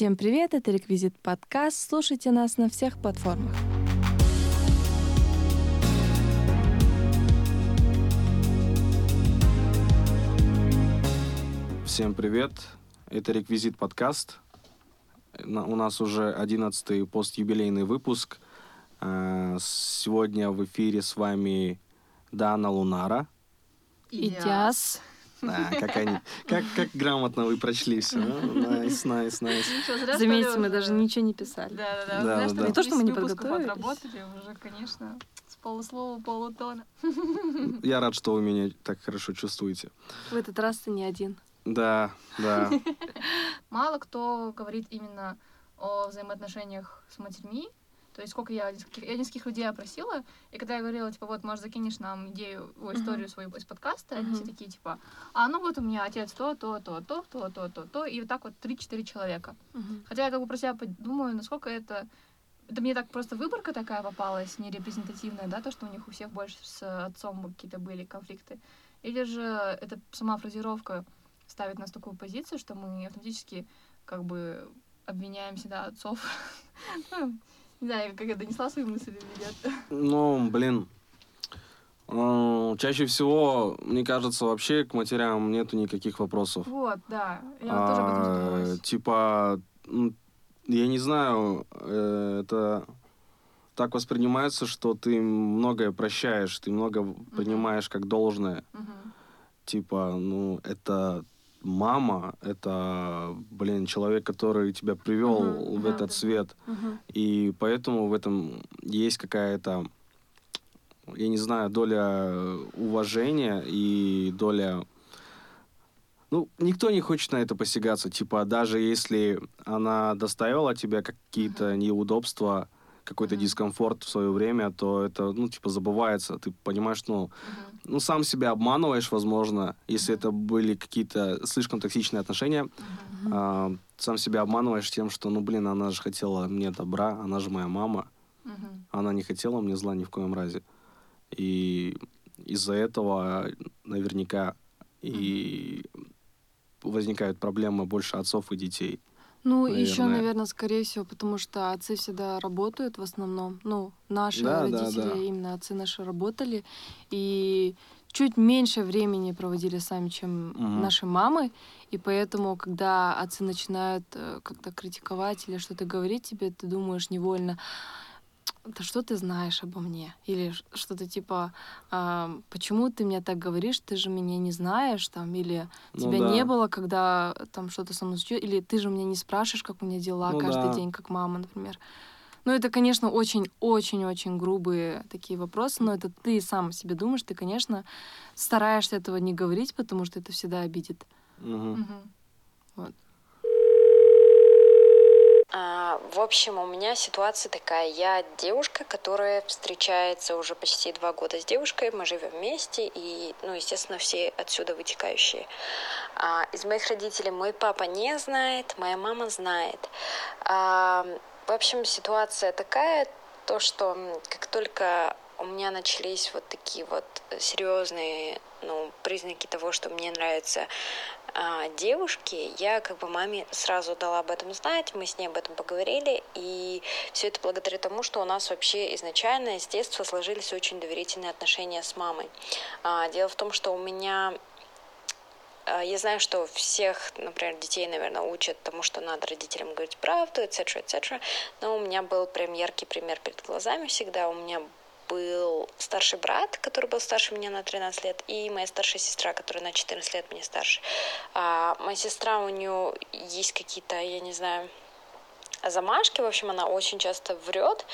Всем привет, это Реквизит подкаст. Слушайте нас на всех платформах. Всем привет, это Реквизит подкаст. У нас уже одиннадцатый постюбилейный выпуск. Э, Сегодня в эфире с вами Дана Лунара. И Диас. Да, как они, как, как грамотно вы прочли все. Nice, nice, nice. Заметьте, мы даже ничего не писали. Да, да, Да, да. Да, Не то, что мы не 10 выпусков подготовились. отработали уже, конечно, с полуслова, полутона. Я рад, что вы меня так хорошо чувствуете. В этот раз ты не один. Да, да. Мало кто говорит именно о взаимоотношениях с матерьми. То есть сколько я, нескольких- я нескольких людей опросила, и когда я говорила, типа, вот, может, закинешь нам идею, о, историю свою из подкаста, они все такие, типа, а ну вот у меня отец то, то, то, то, то, то, то, то, и вот так вот 3-4 человека. Хотя я как бы про себя подумаю, насколько это... Это мне так просто выборка такая попалась, нерепрезентативная, да, то, что у них у всех больше с отцом какие-то были конфликты. Или же это сама фразировка ставит нас в такую позицию, что мы автоматически как бы обвиняем всегда отцов. Ну, Не знаю, как я донесла свои мысли или нет. Ну, блин. э, Чаще всего, мне кажется, вообще к матерям нету никаких вопросов. Вот, да. Я вот тоже об этом А, задумалась. Типа, м, я не знаю, э, это так воспринимается, что ты многое прощаешь, ты много принимаешь как должное. Мгм. Типа, ну, это мама, это, блин, человек, который тебя привел Мгм, в да, этот свет. И поэтому в этом есть какая-то, я не знаю, доля уважения и доля... Ну, никто не хочет на это посягаться. Типа, даже если она доставила тебе какие-то неудобства, какой-то Мгм. дискомфорт в свое время, то это, ну, типа, забывается. Ты понимаешь, ну, Мгм. ну, сам себя обманываешь, возможно, если Мгм. это были какие-то слишком токсичные отношения, Мгм. а, сам себя обманываешь тем, что, ну, блин, она же хотела мне добра, она же моя мама, Мгм. она не хотела мне зла ни в коем разе. И из-за этого наверняка и возникают проблемы больше отцов и детей. Ну, еще, Наверное. наверное, скорее всего, потому что отцы всегда работают в основном. Ну, наши Да, да, родители, да. именно отцы наши работали. И чуть меньше времени проводили сами, чем Мгм. наши мамы. И поэтому, когда отцы начинают э, как-то критиковать или что-то говорить тебе, ты думаешь невольно, да что ты знаешь обо мне? Или что-то типа, а, почему ты мне так говоришь, ты же меня не знаешь, там, или Ну тебя да. не было, когда там что-то со мной случилось, или ты же меня не спрашиваешь, как у меня дела Ну каждый да. день, как мама, например. Ну, это, конечно, очень-очень-очень грубые такие вопросы, но это ты сам о себе думаешь, ты, конечно, стараешься этого не говорить, потому что это всегда обидит. Мгм. Мгм. А, В общем, у меня ситуация такая. Я девушка, которая встречается уже почти два года с девушкой. Мы живем вместе и, ну, естественно, все отсюда вытекающие. А, Из моих родителей мой папа не знает, моя мама знает. А, В общем, ситуация такая, то, что как только у меня начались вот такие вот серьезные ну, признаки того, что мне нравятся а, девушки, я как бы маме сразу дала об этом знать, мы с ней об этом поговорили, и все это благодаря тому, что у нас вообще изначально с детства сложились очень доверительные отношения с мамой. А, Дело в том, что у меня а, я знаю, что всех, например, детей, наверное, учат тому, что надо родителям говорить правду, etc., etc., но у меня был прям яркий пример перед глазами всегда. У меня был старший брат, который был старше меня на 13 лет, и моя старшая сестра, которая на 14 лет меня старше. А моя сестра, у нее есть какие-то, я не знаю, замашки, в общем, она очень часто врет,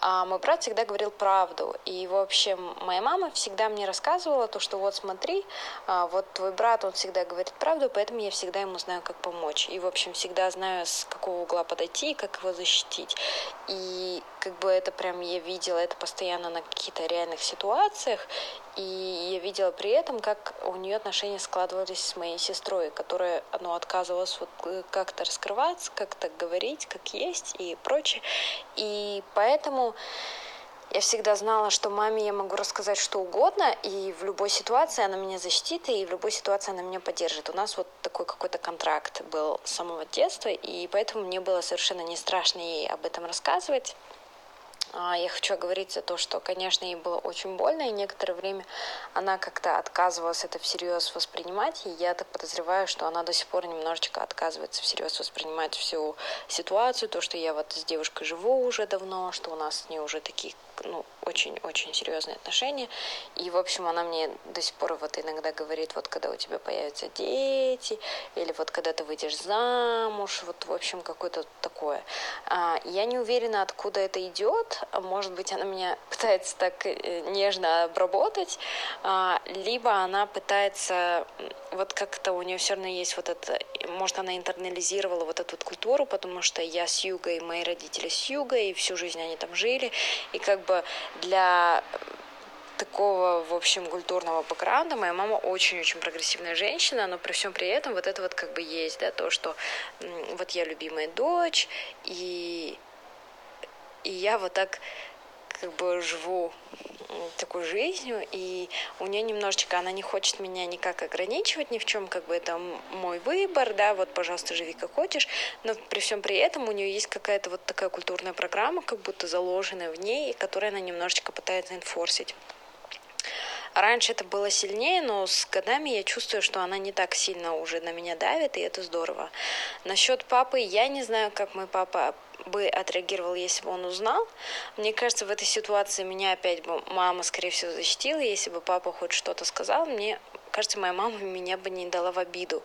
а мой брат всегда говорил правду. И, в общем, моя мама всегда мне рассказывала то, что вот смотри, а, вот твой брат, он всегда говорит правду, поэтому я всегда ему знаю, как помочь. И, в общем, всегда знаю, с какого угла подойти и как его защитить. И как бы это прям я видела это постоянно на каких-то реальных ситуациях. И я видела при этом, как у нее отношения складывались с моей сестрой, которая ну, отказывалась вот э, как-то раскрываться, как-то говорить, как есть и прочее. И поэтому я всегда знала, что маме я могу рассказать что угодно, и в любой ситуации она меня защитит, и в любой ситуации она меня поддержит. У нас вот такой какой-то контракт был с самого детства, и поэтому мне было совершенно не страшно ей об этом рассказывать. А, я хочу говорить за то, что, конечно, ей было очень больно, и некоторое время она как-то отказывалась это всерьез воспринимать, и я так подозреваю, что она до сих пор немножечко отказывается всерьез воспринимать всю ситуацию, то, что я вот с девушкой живу уже давно, что у нас с ней уже такие ну, очень-очень серьезные отношения. И, в общем, она мне до сих пор вот иногда говорит, вот когда у тебя появятся дети, или вот когда ты выйдешь замуж, вот, в общем, какое-то такое. А, я не уверена, откуда это идет. Может быть, она меня пытается так э, нежно обработать, а, либо она пытается, вот как-то у нее все равно есть вот это, может, она интернализировала вот эту вот культуру, потому что я с юга, и мои родители с юга, и всю жизнь они там жили, и как бы для такого, в общем, культурного бэкграунда. Моя мама очень-очень прогрессивная женщина, но при всем при этом вот это вот как бы есть, да, то, что вот я любимая дочь, и, и я вот так как бы живу такой жизнью, и у нее немножечко, она не хочет меня никак ограничивать ни в чем, как бы это мой выбор, да, вот, пожалуйста, живи как хочешь, но при всем при этом у нее есть какая-то вот такая культурная программа, как будто заложенная в ней, которая она немножечко пытается инфорсить. Раньше это было сильнее, но с годами я чувствую, что она не так сильно уже на меня давит, и это здорово. Насчет папы, я не знаю, как мой папа бы отреагировал, если бы он узнал. Мне кажется, в этой ситуации меня опять бы мама, скорее всего, защитила. Если бы папа хоть что-то сказал, мне кажется, моя мама меня бы не дала в обиду.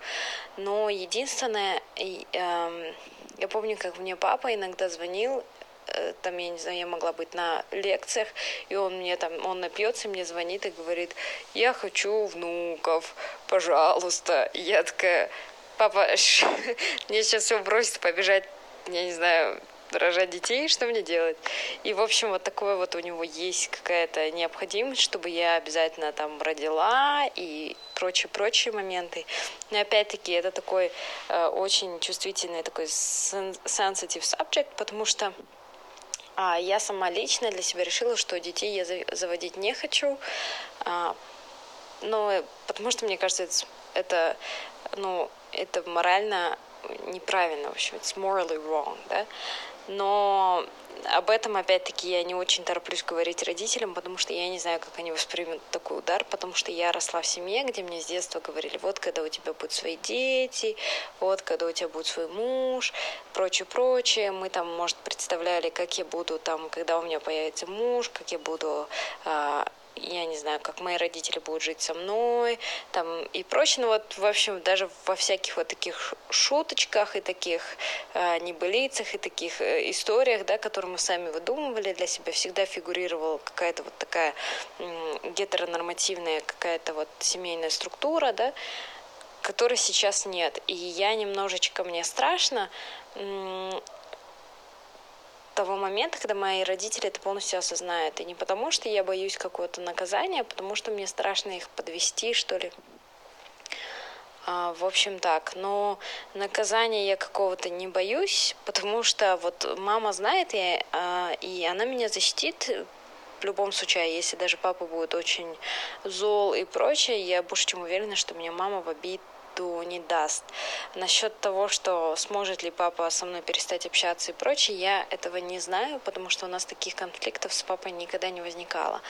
Но единственное, эм, я помню, как мне папа иногда звонил, э, там, я не знаю, я могла быть на лекциях, и он мне там, он напьется, мне звонит и говорит, я хочу внуков, пожалуйста. Я такая, папа, мне сейчас все бросит, побежать я не знаю, рожать детей, что мне делать? И, в общем, вот такое вот у него есть какая-то необходимость, чтобы я обязательно там родила и прочие-прочие моменты. Но опять-таки это такой э, очень чувствительный такой sensitive subject, потому что а, я сама лично для себя решила, что детей я заводить не хочу, а, но потому что мне кажется, это, это ну, это морально неправильно, в общем, it's morally wrong, да, но об этом, опять-таки, я не очень тороплюсь говорить родителям, потому что я не знаю, как они воспримут такой удар, потому что я росла в семье, где мне с детства говорили, вот когда у тебя будут свои дети, вот когда у тебя будет свой муж, прочее-прочее. Мы там, может, представляли, как я буду там, когда у меня появится муж, как я буду а, я не знаю, как мои родители будут жить со мной, там и прочее. Ну вот, в общем, даже во всяких вот таких шуточках и таких э, небылицах и таких э, историях, да, которые мы сами выдумывали для себя, всегда фигурировала какая-то вот такая э, гетеронормативная какая-то вот семейная структура, да, которой сейчас нет. И я немножечко, мне страшно, того момента, когда мои родители это полностью осознают. И не потому, что я боюсь какого-то наказания, а потому что мне страшно их подвести, что ли. А, в общем так, но наказания я какого-то не боюсь, потому что вот мама знает, и, а, и она меня защитит в любом случае, если даже папа будет очень зол и прочее, я больше чем уверена, что меня мама в обид обиду не даст. Насчет того, что сможет ли папа со мной перестать общаться и прочее, я этого не знаю, потому что у нас таких конфликтов с папой никогда не возникало.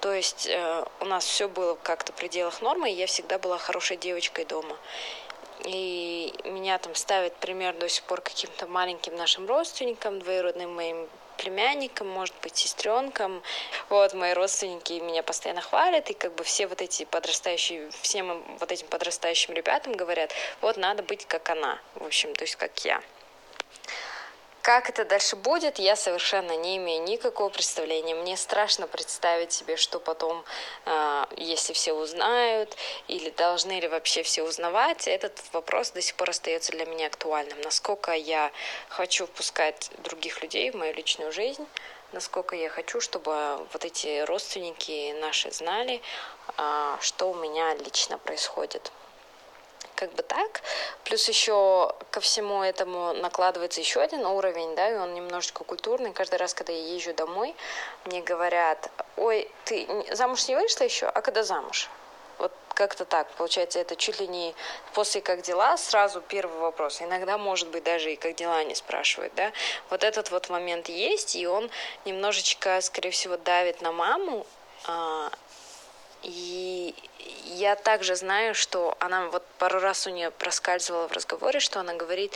То есть э, у нас все было как-то в пределах нормы, и я всегда была хорошей девочкой дома. И меня там ставят пример до сих пор каким-то маленьким нашим родственникам, двоюродным моим племянником, может быть, сестренком. Вот, мои родственники меня постоянно хвалят, и как бы все вот эти подрастающие, всем вот этим подрастающим ребятам говорят, вот надо быть как она, в общем, то есть как я. Как это дальше будет, я совершенно не имею никакого представления. Мне страшно представить себе, что потом, а, если все узнают, или должны ли вообще все узнавать, этот вопрос до сих пор остается для меня актуальным. Насколько я хочу впускать других людей в мою личную жизнь, насколько я хочу, чтобы вот эти родственники наши знали, а, что у меня лично происходит. Как бы так. Плюс еще ко всему этому накладывается еще один уровень, да, и он немножечко культурный. Каждый раз, когда я езжу домой, мне говорят, ой, ты замуж не вышла еще? А когда замуж? Вот как-то так, получается, это чуть ли не после «как дела» сразу первый вопрос. Иногда, может быть, даже и «как дела» не спрашивают, да. Вот этот вот момент есть, и он немножечко, скорее всего, давит на маму, а, и я также знаю, что она вот пару раз у нее проскальзывала в разговоре, что она говорит,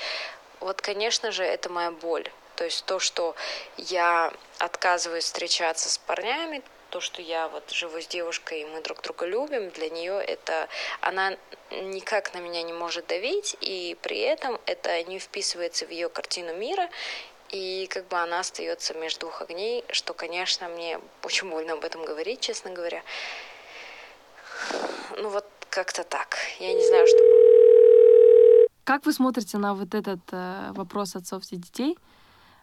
вот, конечно же, это моя боль. То есть то, что я отказываюсь встречаться с парнями, то, что я вот живу с девушкой, и мы друг друга любим, для нее это... Она никак на меня не может давить, и при этом это не вписывается в ее картину мира, и как бы она остается между двух огней, что, конечно, мне очень больно об этом говорить, честно говоря. Ну вот как-то так. Я не знаю, что... Как вы смотрите на вот этот э, вопрос отцовства детей?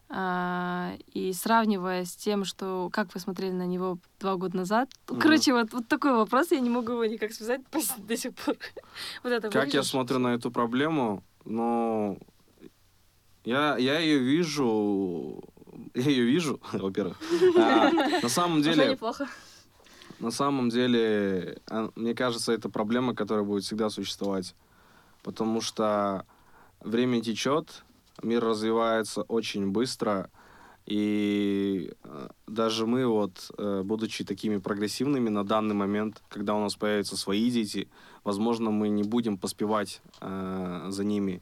А, и сравнивая с тем, что как вы смотрели на него два года назад. Mm-hmm. Короче, вот, вот такой вопрос, я не могу его никак связать до сих пор. вот это как я смотрю на эту проблему? Ну, я, я ее вижу, я ее вижу, во-первых. А, на самом деле... неплохо. На самом деле, а, мне кажется, это проблема, которая будет всегда существовать. Потому что время течет, мир развивается очень быстро, и э, даже мы, вот, э, будучи такими прогрессивными на данный момент, когда у нас появятся свои дети, возможно, мы не будем поспевать э, за ними.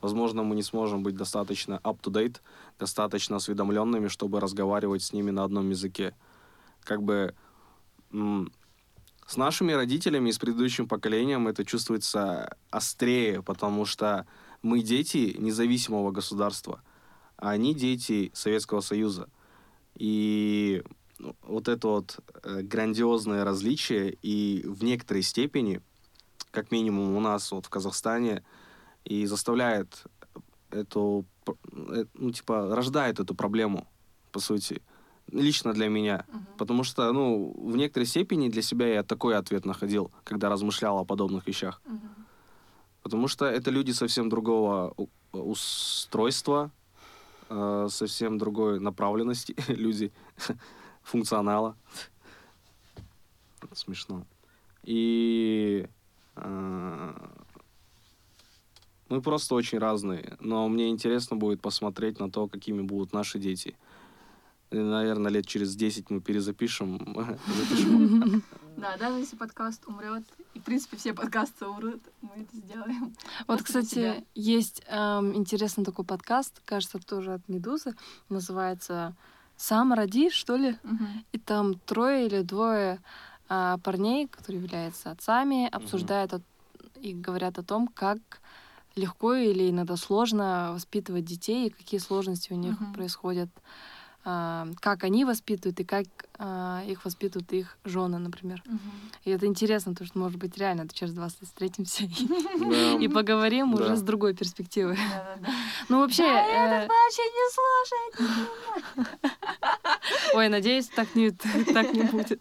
Возможно, мы не сможем быть достаточно up-to-date, достаточно осведомленными, чтобы разговаривать с ними на одном языке. Как бы с нашими родителями и с предыдущим поколением это чувствуется острее, потому что мы дети независимого государства, а они дети Советского Союза. И вот это вот э, грандиозное различие и в некоторой степени, как минимум у нас вот в Казахстане, и заставляет эту, э, ну, типа, рождает эту проблему, по сути лично для меня. Угу. Потому что, ну, в некоторой степени для себя я такой ответ находил, когда размышлял о подобных вещах. Угу. Потому что это люди совсем другого устройства, э, совсем другой направленности, люди функционала. Смешно. И э, мы просто очень разные. Но мне интересно будет посмотреть на то, какими будут наши дети наверное, лет через 10 мы перезапишем. Да, даже если подкаст умрет, и, в принципе, все подкасты умрут, мы это сделаем. Вот, кстати, есть эм, интересный такой подкаст, кажется, тоже от Медузы, называется «Сам роди», что ли? И там трое или двое а, парней, которые являются отцами, обсуждают и говорят о том, как легко или иногда сложно воспитывать детей и какие сложности у них происходят как они воспитывают и как а, их воспитывают их жены, например. Угу. И это интересно, потому что, может быть, реально через 20 лет встретимся и, и поговорим уже с другой перспективы. Ну, вообще... Э, не слушает. Ой, надеюсь, так не, так не будет.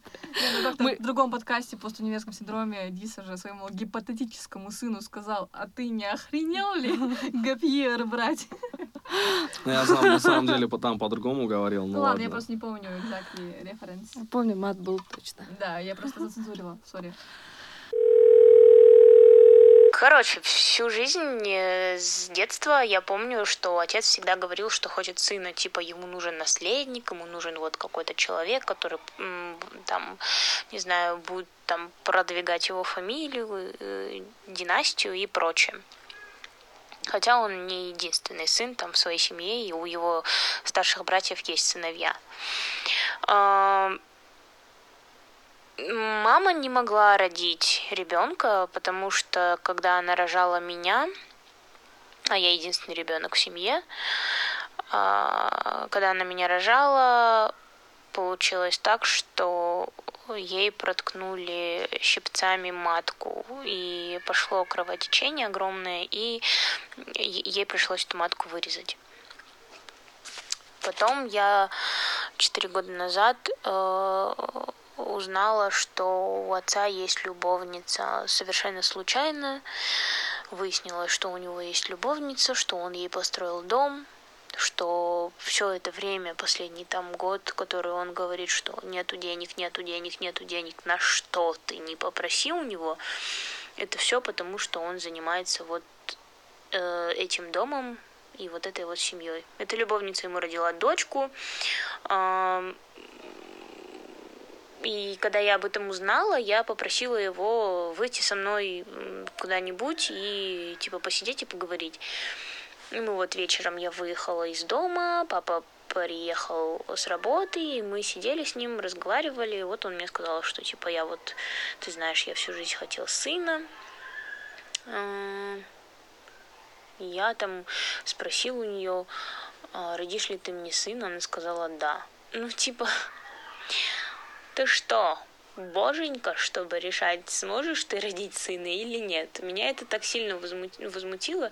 Мы... В другом подкасте постуниверском синдроме Диса же своему гипотетическому сыну сказал, а ты не охренел ли Гапьер брать? Ну, я сам на самом деле там по-другому говорил. Ну, ну ладно, я просто не помню exactly референс. Помню, мат был точно. Да, я просто зацензурила, сори. Короче, всю жизнь э, с детства я помню, что отец всегда говорил, что хочет сына, типа ему нужен наследник, ему нужен вот какой-то человек, который там, не знаю, будет там продвигать его фамилию, э, династию и прочее. Хотя он не единственный сын там в своей семье, и у его старших братьев есть сыновья. Мама не могла родить ребенка, потому что когда она рожала меня, а я единственный ребенок в семье, а, когда она меня рожала, получилось так, что ей проткнули щипцами матку, и пошло кровотечение огромное, и ей пришлось эту матку вырезать. Потом я четыре года назад э, узнала, что у отца есть любовница совершенно случайно. выяснилось, что у него есть любовница, что он ей построил дом, что все это время, последний там год, который он говорит, что нету денег, нету денег, нету денег, на что ты не попроси у него, это все потому, что он занимается вот э, этим домом и вот этой вот семьей. Эта любовница ему родила дочку. Э, и когда я об этом узнала, я попросила его выйти со мной куда-нибудь и типа посидеть и поговорить. Ну вот вечером я выехала из дома, папа приехал с работы, и мы сидели с ним, разговаривали, и вот он мне сказал, что типа я вот, ты знаешь, я всю жизнь хотел сына. Я там спросил у нее, «А родишь ли ты мне сына, она сказала да. Ну типа, ты что, боженька, чтобы решать, сможешь ты родить сына или нет. Меня это так сильно возмутило.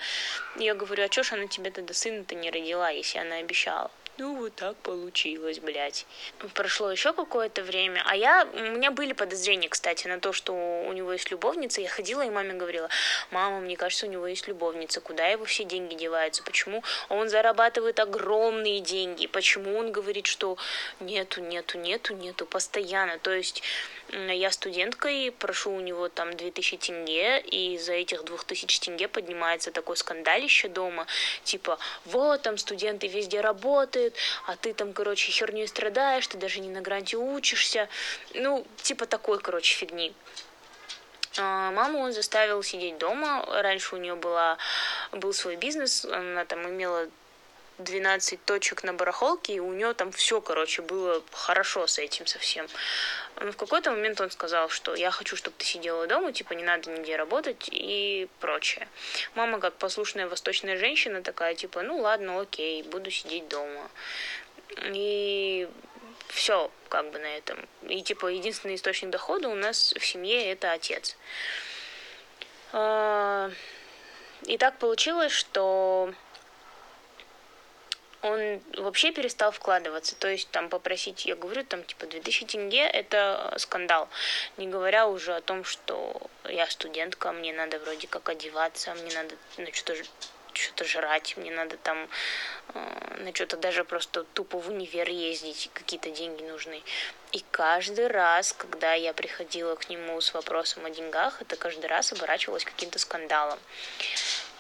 Я говорю, а чё ж она тебе тогда сына-то не родила, если она обещала? Ну вот так получилось, блядь. Прошло еще какое-то время, а я, у меня были подозрения, кстати, на то, что у него есть любовница. Я ходила и маме говорила, мама, мне кажется, у него есть любовница, куда его все деньги деваются, почему он зарабатывает огромные деньги, почему он говорит, что нету, нету, нету, нету, постоянно. То есть я студенткой, прошу у него там 2000 тенге, и за этих 2000 тенге поднимается такой скандалище дома, типа, вот там студенты везде работают, а ты там, короче, херню страдаешь, ты даже не на гранте учишься, ну, типа такой, короче, фигни. А, маму он заставил сидеть дома. Раньше у нее была, был свой бизнес, она там имела 12 точек на барахолке, и у нее там все, короче, было хорошо с этим совсем. Но в какой-то момент он сказал, что я хочу, чтобы ты сидела дома, типа не надо нигде работать и прочее. Мама, как послушная восточная женщина, такая, типа, ну ладно, окей, буду сидеть дома. И все как бы на этом. И типа единственный источник дохода у нас в семье это отец. А, и так получилось, что он вообще перестал вкладываться. То есть там попросить, я говорю, там типа 2000 тенге – это скандал. Не говоря уже о том, что я студентка, мне надо вроде как одеваться, мне надо ну, что-то что-то жрать, мне надо там э, на что-то даже просто тупо в универ ездить, какие-то деньги нужны. И каждый раз, когда я приходила к нему с вопросом о деньгах, это каждый раз оборачивалось каким-то скандалом.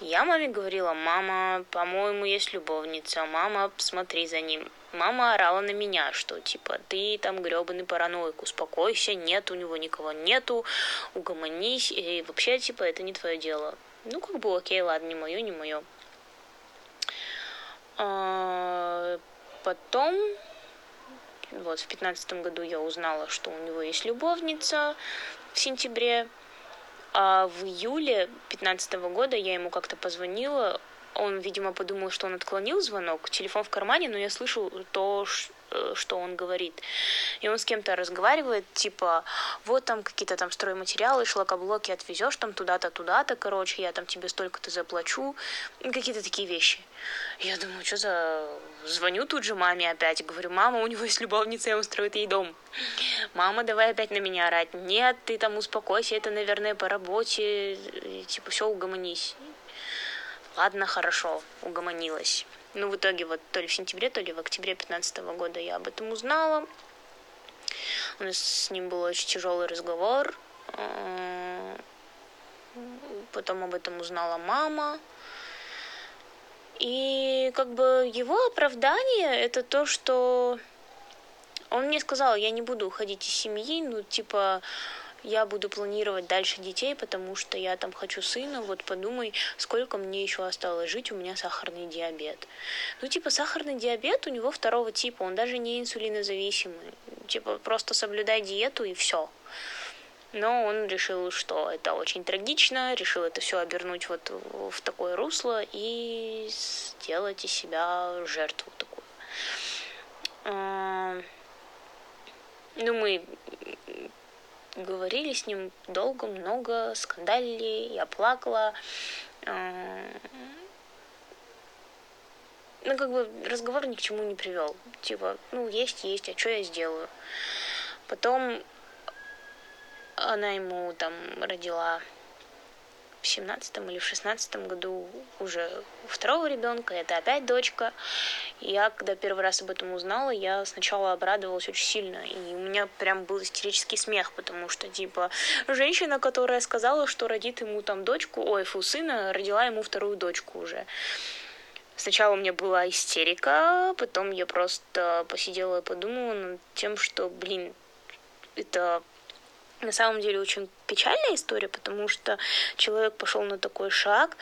Я маме говорила, мама, по-моему, есть любовница, мама, смотри за ним. Мама орала на меня, что типа ты там гребаный параноик, успокойся, нет у него никого нету, угомонись, и вообще типа это не твое дело. Ну как бы окей, ладно, не мое, не мое. А, потом, вот в пятнадцатом году я узнала, что у него есть любовница в сентябре. А в июле 2015 года я ему как-то позвонила, он, видимо, подумал, что он отклонил звонок, телефон в кармане, но я слышу то, что он говорит. И он с кем-то разговаривает, типа, вот там какие-то там стройматериалы, шлакоблоки отвезешь там туда-то, туда-то, короче, я там тебе столько-то заплачу, какие-то такие вещи. Я думаю, что за... Звоню тут же маме опять, говорю, мама, у него есть любовница, и он строит ей дом. Мама, давай опять на меня орать. Нет, ты там успокойся, это, наверное, по работе, и, типа, все, угомонись. Ладно, хорошо, угомонилась. Ну, в итоге, вот то ли в сентябре, то ли в октябре 2015 года я об этом узнала. У нас с ним был очень тяжелый разговор. Потом об этом узнала мама. И как бы его оправдание это то, что он мне сказал, я не буду уходить из семьи, ну типа я буду планировать дальше детей, потому что я там хочу сына, вот подумай, сколько мне еще осталось жить, у меня сахарный диабет. Ну, типа, сахарный диабет у него второго типа, он даже не инсулинозависимый. Типа, просто соблюдай диету и все. Но он решил, что это очень трагично, решил это все обернуть вот в такое русло и сделать из себя жертву такую. Ну, мы говорили с ним долго, много, скандалили, я плакала. Ну, как бы разговор ни к чему не привел. Типа, ну, есть, есть, а что я сделаю? Потом она ему там родила в семнадцатом или в шестнадцатом году уже второго ребенка, это опять дочка. И я, когда первый раз об этом узнала, я сначала обрадовалась очень сильно. И у меня прям был истерический смех, потому что, типа, женщина, которая сказала, что родит ему там дочку, ой, фу, сына, родила ему вторую дочку уже. Сначала у меня была истерика, потом я просто посидела и подумала над тем, что, блин, это на самом деле очень печальная история, потому что человек пошел на такой шаг,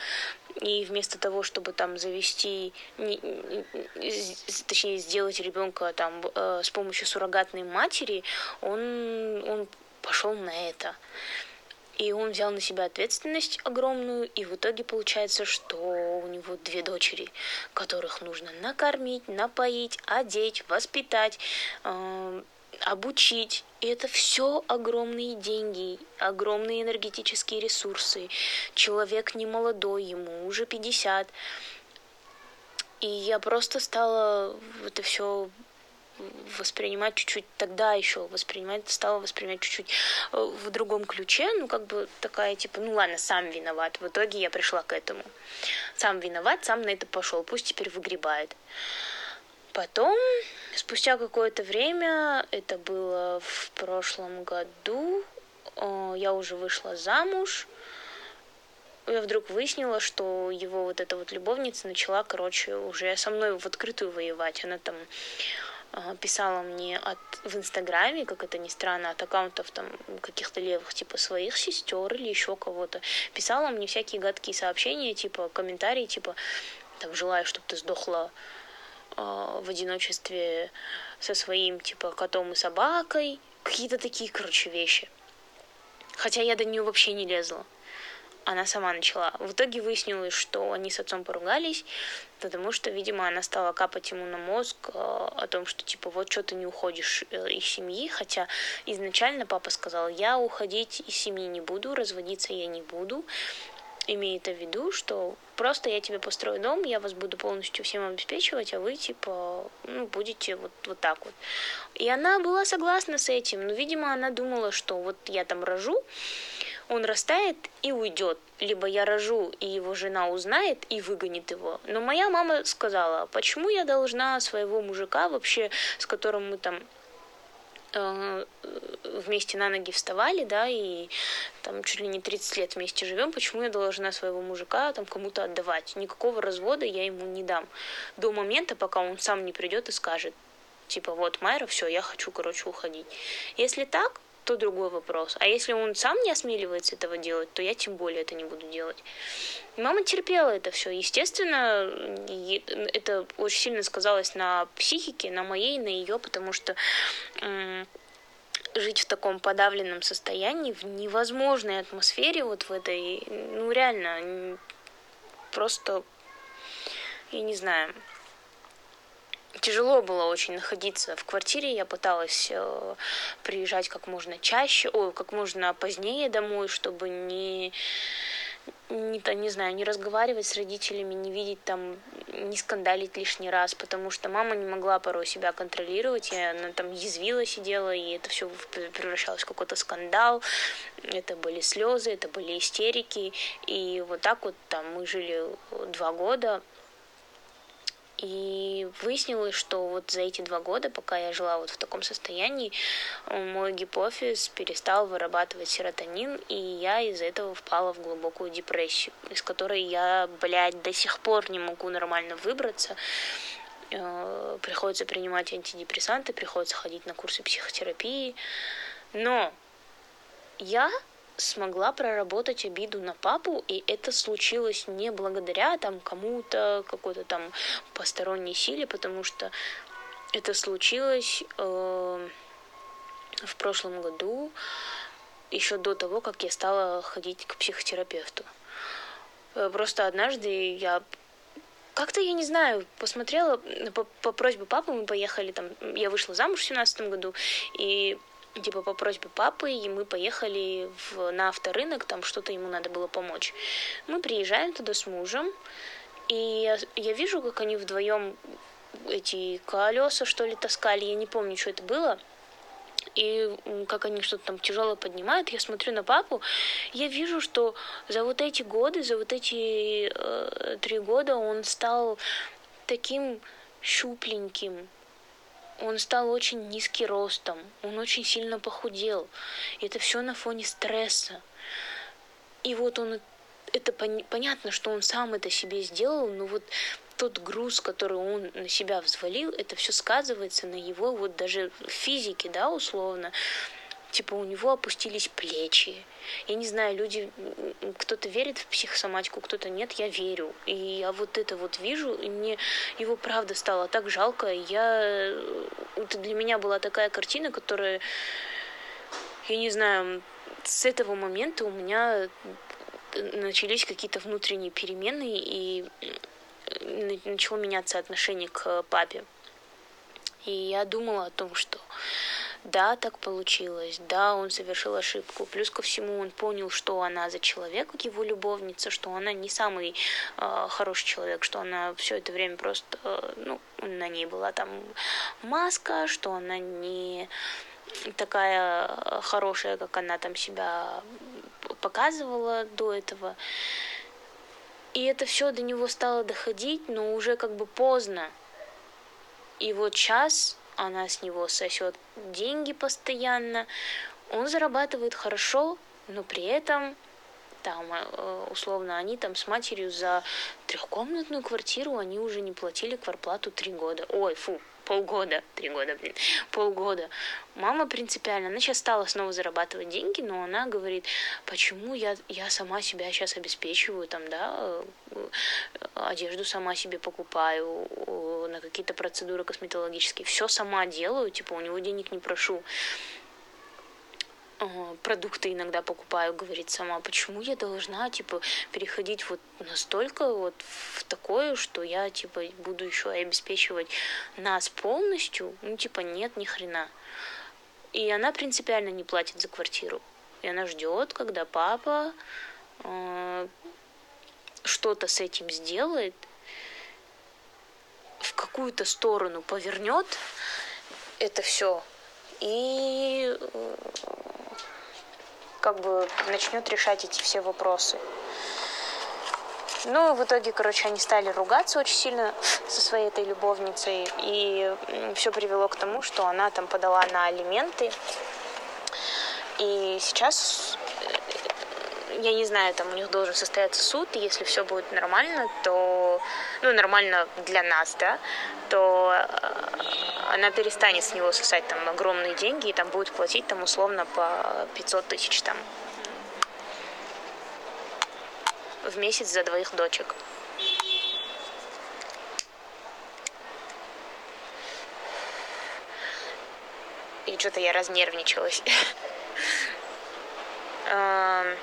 и вместо того, чтобы там завести, не, точнее сделать ребенка там э, с помощью суррогатной матери, он, он пошел на это. И он взял на себя ответственность огромную, и в итоге получается, что у него две дочери, которых нужно накормить, напоить, одеть, воспитать, э, обучить. И это все огромные деньги, огромные энергетические ресурсы. Человек не молодой, ему уже 50. И я просто стала это все воспринимать чуть-чуть тогда еще воспринимать стала воспринимать чуть-чуть э, в другом ключе ну как бы такая типа ну ладно сам виноват в итоге я пришла к этому сам виноват сам на это пошел пусть теперь выгребает Потом, спустя какое-то время, это было в прошлом году, я уже вышла замуж, я вдруг выяснила, что его вот эта вот любовница начала, короче, уже со мной в открытую воевать. Она там а, писала мне от, в Инстаграме, как это ни странно, от аккаунтов там каких-то левых, типа своих сестер или еще кого-то. Писала мне всякие гадкие сообщения, типа комментарии, типа там желаю, чтобы ты сдохла в одиночестве со своим, типа, котом и собакой. Какие-то такие, короче, вещи. Хотя я до нее вообще не лезла. Она сама начала. В итоге выяснилось, что они с отцом поругались, потому что, видимо, она стала капать ему на мозг а, о том, что, типа, вот что ты не уходишь э, из семьи. Хотя изначально папа сказал, я уходить из семьи не буду, разводиться я не буду имея это в виду, что просто я тебе построю дом, я вас буду полностью всем обеспечивать, а вы, типа, ну, будете вот, вот так вот. И она была согласна с этим, но, видимо, она думала, что вот я там рожу, он растает и уйдет. Либо я рожу, и его жена узнает и выгонит его. Но моя мама сказала, почему я должна своего мужика вообще, с которым мы там Э, вместе на ноги вставали, да, и там чуть ли не 30 лет вместе живем, почему я должна своего мужика там кому-то отдавать? Никакого развода я ему не дам. До момента, пока он сам не придет и скажет, типа, вот, Майра, все, я хочу, короче, уходить. Если так, то другой вопрос. А если он сам не осмеливается этого делать, то я тем более это не буду делать. мама терпела это все. Естественно, это очень сильно сказалось на психике, на моей, на ее, потому что жить в таком подавленном состоянии, в невозможной атмосфере, вот в этой, ну реально, просто, я не знаю, тяжело было очень находиться в квартире. Я пыталась э, приезжать как можно чаще, ой, как можно позднее домой, чтобы не не, не знаю, не разговаривать с родителями, не видеть там, не скандалить лишний раз, потому что мама не могла порой себя контролировать, и она там язвила сидела, и это все превращалось в какой-то скандал, это были слезы, это были истерики, и вот так вот там мы жили два года, и выяснилось, что вот за эти два года, пока я жила вот в таком состоянии, мой гипофиз перестал вырабатывать серотонин, и я из-за этого впала в глубокую депрессию, из которой я, блядь, до сих пор не могу нормально выбраться. Э, приходится принимать антидепрессанты, приходится ходить на курсы психотерапии. Но я смогла проработать обиду на папу, и это случилось не благодаря там кому-то, какой-то там посторонней силе, потому что это случилось э, в прошлом году, еще до того, как я стала ходить к психотерапевту. Э, просто однажды я как-то, я не знаю, посмотрела, по, по просьбе папы мы поехали там, я вышла замуж в семнадцатом году, и типа по просьбе папы, и мы поехали в, на авторынок, там что-то ему надо было помочь. Мы приезжаем туда с мужем, и я, я вижу, как они вдвоем эти колеса, что ли, таскали, я не помню, что это было. и как они что-то там тяжело поднимают, я смотрю на папу, я вижу, что за вот эти годы, за вот эти э, три года он стал таким щупленьким, он стал очень низкий ростом, он очень сильно похудел. И это все на фоне стресса. И вот он, это пон- понятно, что он сам это себе сделал, но вот тот груз, который он на себя взвалил, это все сказывается на его вот даже физике, да, условно. Типа у него опустились плечи. Я не знаю, люди, кто-то верит в психосоматику, кто-то нет, я верю. И я вот это вот вижу, и мне его правда стало так жалко. Я... Это для меня была такая картина, которая, я не знаю, с этого момента у меня начались какие-то внутренние перемены, и начало меняться отношение к папе. И я думала о том, что да, так получилось, да, он совершил ошибку. Плюс ко всему он понял, что она за человек, его любовница, что она не самый э, хороший человек, что она все это время просто, э, ну, на ней была там маска, что она не такая хорошая, как она там себя показывала до этого. И это все до него стало доходить, но уже как бы поздно. И вот сейчас она с него сосет деньги постоянно, он зарабатывает хорошо, но при этом там, э, условно, они там с матерью за трехкомнатную квартиру, они уже не платили кварплату три года. Ой, фу, полгода, три года, блин, полгода. Мама принципиально, она сейчас стала снова зарабатывать деньги, но она говорит, почему я, я сама себя сейчас обеспечиваю, там, да, э, одежду сама себе покупаю, на какие-то процедуры косметологические, все сама делаю, типа, у него денег не прошу продукты иногда покупаю, говорит сама, почему я должна, типа, переходить вот настолько вот в такое, что я, типа, буду еще обеспечивать нас полностью, ну, типа, нет, ни хрена. И она принципиально не платит за квартиру. И она ждет, когда папа э, что-то с этим сделает, в какую-то сторону повернет это все и как бы начнет решать эти все вопросы. Ну, в итоге, короче, они стали ругаться очень сильно со своей этой любовницей, и все привело к тому, что она там подала на алименты, и сейчас э, я не знаю, там у них должен состояться суд, и если все будет нормально, то, ну, нормально для нас, да, то э, она перестанет с него сосать там огромные деньги и там будет платить там условно по 500 тысяч там в месяц за двоих дочек. И что-то я разнервничалась.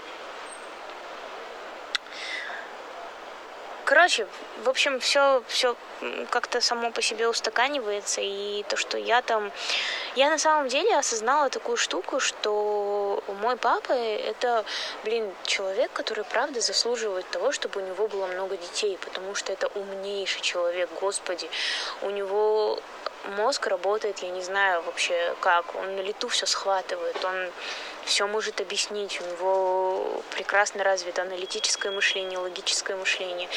Короче, в общем, все, все как-то само по себе устаканивается, и то, что я там... Я на самом деле осознала такую штуку, что мой папа — это, блин, человек, который, правда, заслуживает того, чтобы у него было много детей, потому что это умнейший человек, господи. У него мозг работает, я не знаю вообще как, он на лету все схватывает, он все может объяснить, у него прекрасно развито аналитическое мышление, логическое мышление.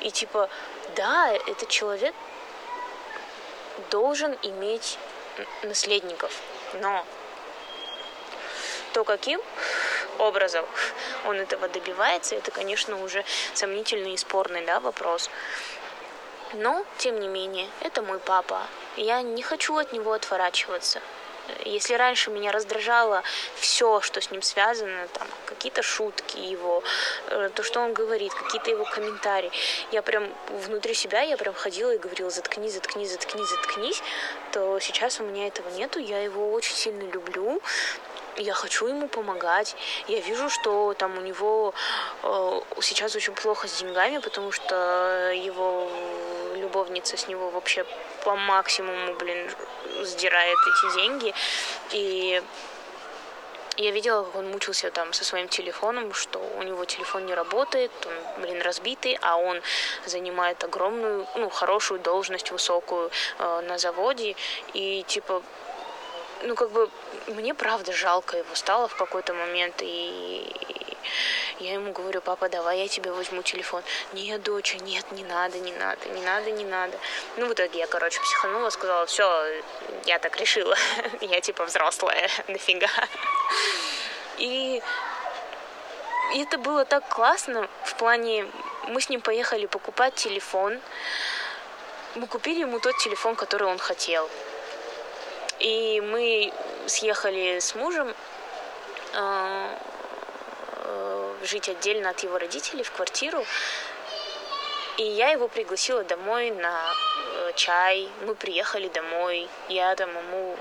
И типа, да, этот человек должен иметь наследников, но то каким образом он этого добивается, это, конечно, уже сомнительный и спорный да, вопрос. Но, тем не менее, это мой папа. Я не хочу от него отворачиваться. Если раньше меня раздражало все, что с ним связано, там какие-то шутки его, э, то, что он говорит, какие-то его комментарии, я прям внутри себя, я прям ходила и говорила, заткнись, заткнись, заткнись, заткнись, то сейчас у меня этого нету, я его очень сильно люблю, я хочу ему помогать. Я вижу, что там у него э, сейчас очень плохо с деньгами, потому что его любовница с него вообще по максимуму, блин, сдирает эти деньги. И я видела, как он мучился там со своим телефоном, что у него телефон не работает, он, блин, разбитый, а он занимает огромную, ну, хорошую должность, высокую э, на заводе. И, типа, ну, как бы, мне правда жалко его стало в какой-то момент, и я ему говорю, папа, давай я тебе возьму телефон. Нет, доча, нет, не надо, не надо, не надо, не надо. Ну, в итоге я, короче, психанула, сказала, все, я так решила, я типа взрослая, нафига. И и это было так классно в плане, мы с ним поехали покупать телефон, мы купили ему тот телефон, который он хотел. И мы съехали с мужем э, э, жить отдельно от его родителей в квартиру. И я его пригласила домой на э, чай. Мы приехали домой. Я там ему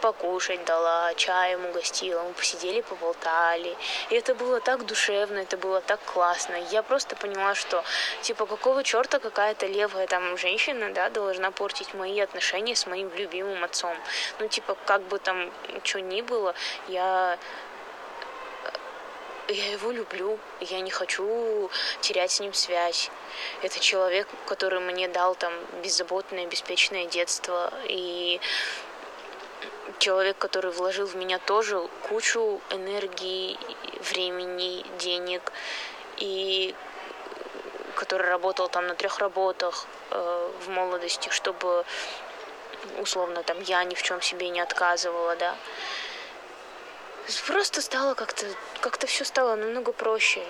покушать дала, чаем угостила, мы посидели, поболтали. И это было так душевно, это было так классно. Я просто поняла, что, типа, какого черта какая-то левая там женщина, да, должна портить мои отношения с моим любимым отцом. Ну, типа, как бы там что ни было, я я его люблю, я не хочу терять с ним связь. Это человек, который мне дал там беззаботное, беспечное детство, и человек, который вложил в меня тоже кучу энергии, времени, денег, и который работал там на трех работах э, в молодости, чтобы условно там я ни в чем себе не отказывала, да. Просто стало как-то, как-то все стало намного проще.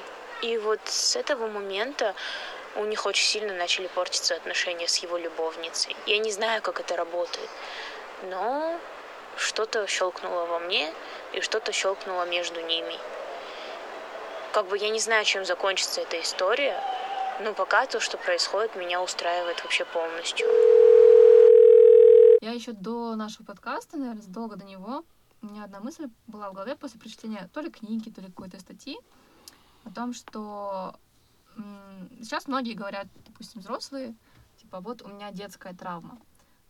И вот с этого момента у них очень сильно начали портиться отношения с его любовницей. Я не знаю, как это работает, но что-то щелкнуло во мне и что-то щелкнуло между ними. Как бы я не знаю, чем закончится эта история, но пока то, что происходит, меня устраивает вообще полностью. Я еще до нашего подкаста, наверное, задолго до него, у меня одна мысль была в голове после прочтения то ли книги, то ли какой-то статьи о том, что сейчас многие говорят, допустим, взрослые, типа, вот у меня детская травма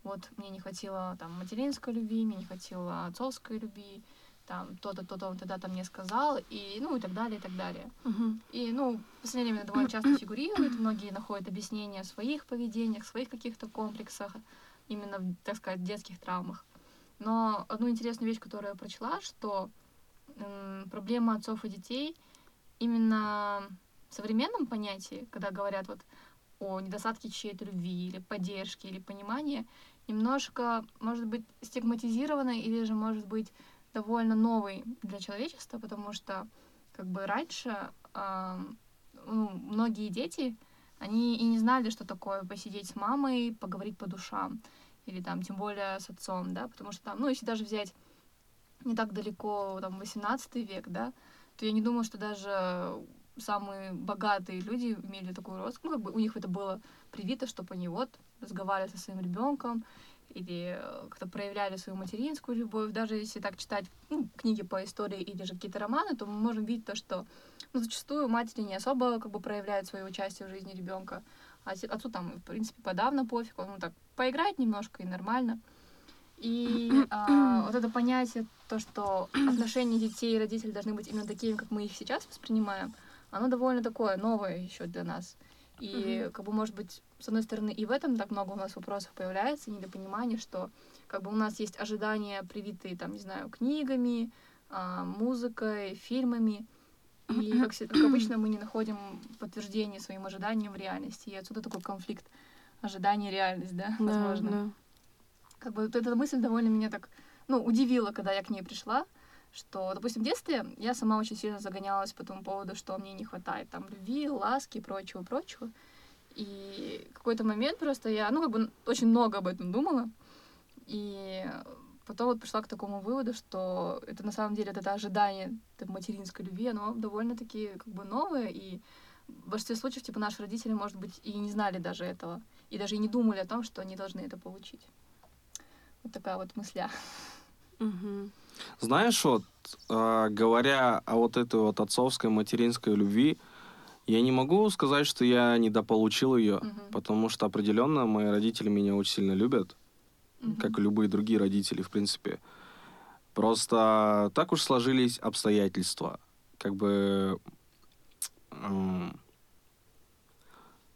вот мне не хватило там материнской любви, мне не хватило отцовской любви, там то-то, то-то он тогда-то мне сказал, и ну и так далее, и так далее. Uh-huh. И ну, в последнее время довольно часто фигурирует, многие находят объяснения в своих поведениях, в своих каких-то комплексах, именно, в, так сказать, детских травмах. Но одну интересную вещь, которую я прочла, что м, проблема отцов и детей именно в современном понятии, когда говорят вот о недостатке чьей-то любви или поддержки или понимания, немножко, может быть, стигматизированной или же, может быть, довольно новой для человечества, потому что как бы раньше э, ну, многие дети, они и не знали, что такое посидеть с мамой, поговорить по душам, или там, тем более с отцом, да, потому что там, ну, если даже взять не так далеко, там, 18 век, да, то я не думаю, что даже самые богатые люди имели такую роскошь, ну, как бы у них это было привито, чтобы они вот разговаривали со своим ребенком или э, как-то проявляли свою материнскую любовь. Даже если так читать ну, книги по истории или же какие-то романы, то мы можем видеть то, что ну, зачастую матери не особо как бы проявляют свое участие в жизни ребенка. А отцу там, в принципе, подавно пофиг, он ну, так поиграет немножко и нормально. И а, вот это понятие, то, что отношения детей и родителей должны быть именно такими, как мы их сейчас воспринимаем, оно довольно такое новое еще для нас. И mm-hmm. как бы, может быть, с одной стороны, и в этом так много у нас вопросов появляется, недопонимание, что как бы у нас есть ожидания, привитые, там, не знаю, книгами, а, музыкой, фильмами, и, как, как обычно, мы не находим подтверждения своим ожиданиям в реальности. И отсюда такой конфликт ожидания реальность, да, да возможно. Да. Как бы вот эта мысль довольно меня так, ну, удивила, когда я к ней пришла, что, допустим, в детстве я сама очень сильно загонялась по тому поводу, что мне не хватает там любви, ласки и прочего-прочего. И какой-то момент просто я, ну, как бы очень много об этом думала. И потом вот пришла к такому выводу, что это на самом деле это ожидание это материнской любви, оно довольно-таки как бы новое, и в большинстве случаев, типа, наши родители, может быть, и не знали даже этого, и даже и не думали о том, что они должны это получить. Вот такая вот мысля. Угу. Знаешь, вот, э, говоря о вот этой вот отцовской, материнской любви, я не могу сказать, что я недополучил ее, Мгм. потому что определенно мои родители меня очень сильно любят, Мгм. как и любые другие родители, в принципе. Просто так уж сложились обстоятельства. Как бы... м,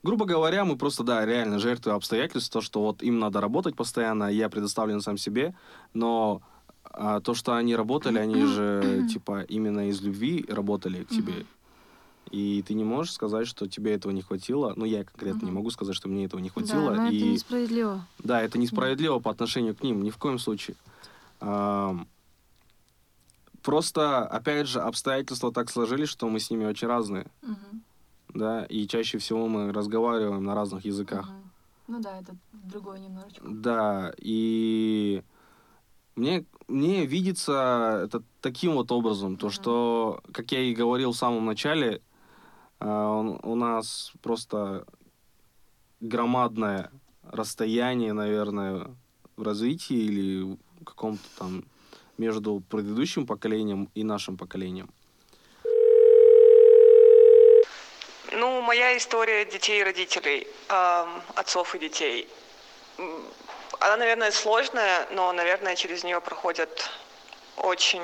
грубо говоря, мы просто, да, реально жертвы обстоятельств, то, что вот им надо работать постоянно, я предоставлен сам себе, но а, то, что они работали, они же, типа, именно из любви работали к тебе. И ты не можешь сказать, что тебе этого не хватило. Ну, я конкретно не могу сказать, что мне этого не хватило. Да, но и... это несправедливо. Да, это несправедливо по отношению к ним, ни в коем случае. А, Просто, опять же, обстоятельства так сложились, что мы с ними очень разные, Мгм. да, и чаще всего мы разговариваем на разных языках. Мгм. Ну да, это другое немножечко. Да, и мне, мне видится это таким вот образом, то, что, как я и говорил в самом начале, он- у нас просто громадное расстояние, наверное, в развитии или в каком-то там между предыдущим поколением и нашим поколением. Ну, моя история детей и родителей, эм, отцов и детей. Она, наверное, сложная, но, наверное, через нее проходят очень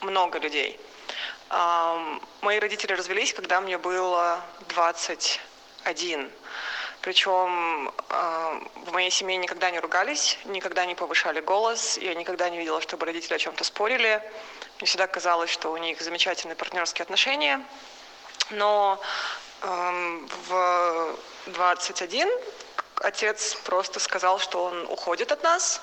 много людей. Мои родители развелись, когда мне было 21. Причем в моей семье никогда не ругались, никогда не повышали голос. Я никогда не видела, чтобы родители о чем-то спорили. Мне всегда казалось, что у них замечательные партнерские отношения. Но в 21 отец просто сказал, что он уходит от нас.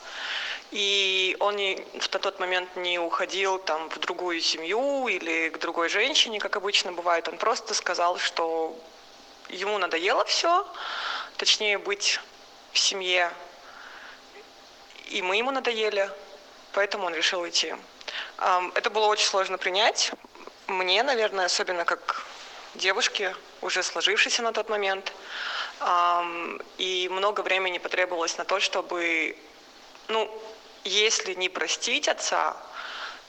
И он в тот момент не уходил там, в другую семью или к другой женщине, как обычно бывает. Он просто сказал, что ему надоело все, точнее быть в семье, и мы ему надоели, поэтому он решил уйти. Это было очень сложно принять. Мне, наверное, особенно как девушке, уже сложившейся на тот момент. И много времени потребовалось на то, чтобы, ну, если не простить отца,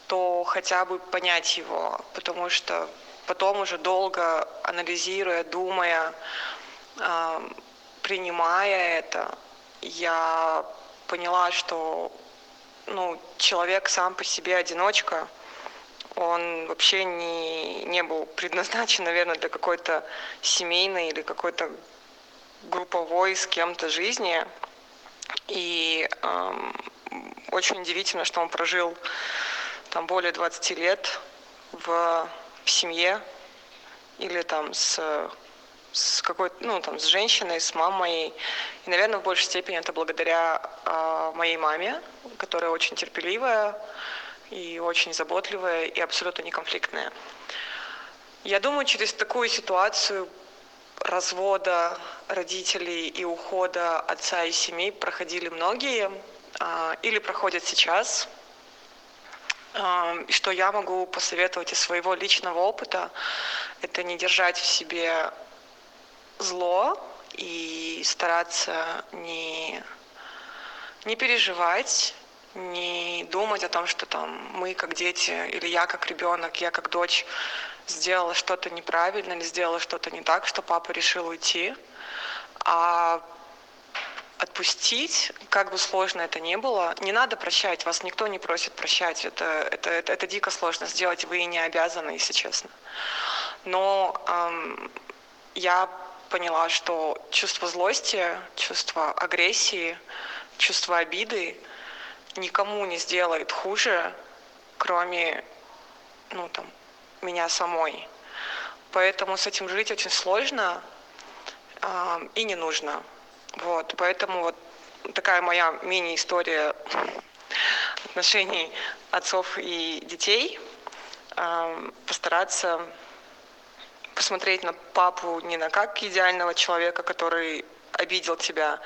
то хотя бы понять его, потому что потом уже долго анализируя, думая, принимая это, я поняла, что ну, человек сам по себе одиночка, он вообще не, не был предназначен, наверное, для какой-то семейной или какой-то групповой с кем-то жизни. И эм, очень удивительно, что он прожил там более 20 лет в, в семье или там с, с какой-то, ну, там, с женщиной, с мамой. И, наверное, в большей степени это благодаря э, моей маме, которая очень терпеливая и очень заботливая и абсолютно не конфликтная. Я думаю, через такую ситуацию развода родителей и ухода отца из семьи проходили многие а, или проходят сейчас. А, И что я могу посоветовать из своего личного опыта, это не держать в себе зло и стараться не, не переживать, не думать о том, что там мы как дети или я как ребенок, я как дочь сделала что-то неправильно или сделала что-то не так, что папа решил уйти, а отпустить, как бы сложно это ни было, не надо прощать, вас никто не просит прощать, это, это, это, это дико сложно сделать, вы и не обязаны, если честно. Но эм, я поняла, что чувство злости, чувство агрессии, чувство обиды никому не сделает хуже, кроме, ну, там, меня самой. Поэтому с этим жить очень сложно э, и не нужно. Вот, поэтому вот такая моя мини-история отношений отцов и детей. Э, постараться посмотреть на папу не на как идеального человека, который обидел тебя,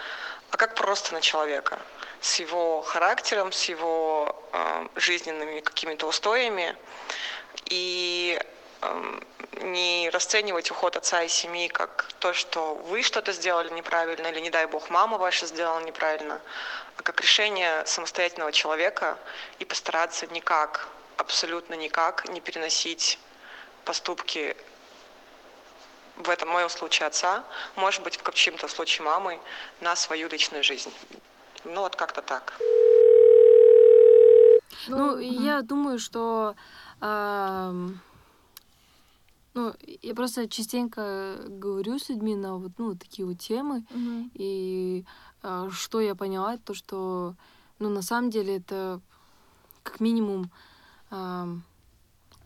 а как просто на человека с его характером, с его э, жизненными какими-то устоями и э, не расценивать уход отца из семьи как то, что вы что-то сделали неправильно или, не дай бог, мама ваша сделала неправильно, а как решение самостоятельного человека и постараться никак, абсолютно никак не переносить поступки в этом моем случае отца, может быть, в каком-то случае мамы, на свою личную жизнь. Ну, вот как-то так. Ну, мгм. я думаю, что Ну, я просто частенько говорю с людьми на вот ну, такие вот темы, Мгм. и а, что я поняла, то что, ну, на самом деле это как минимум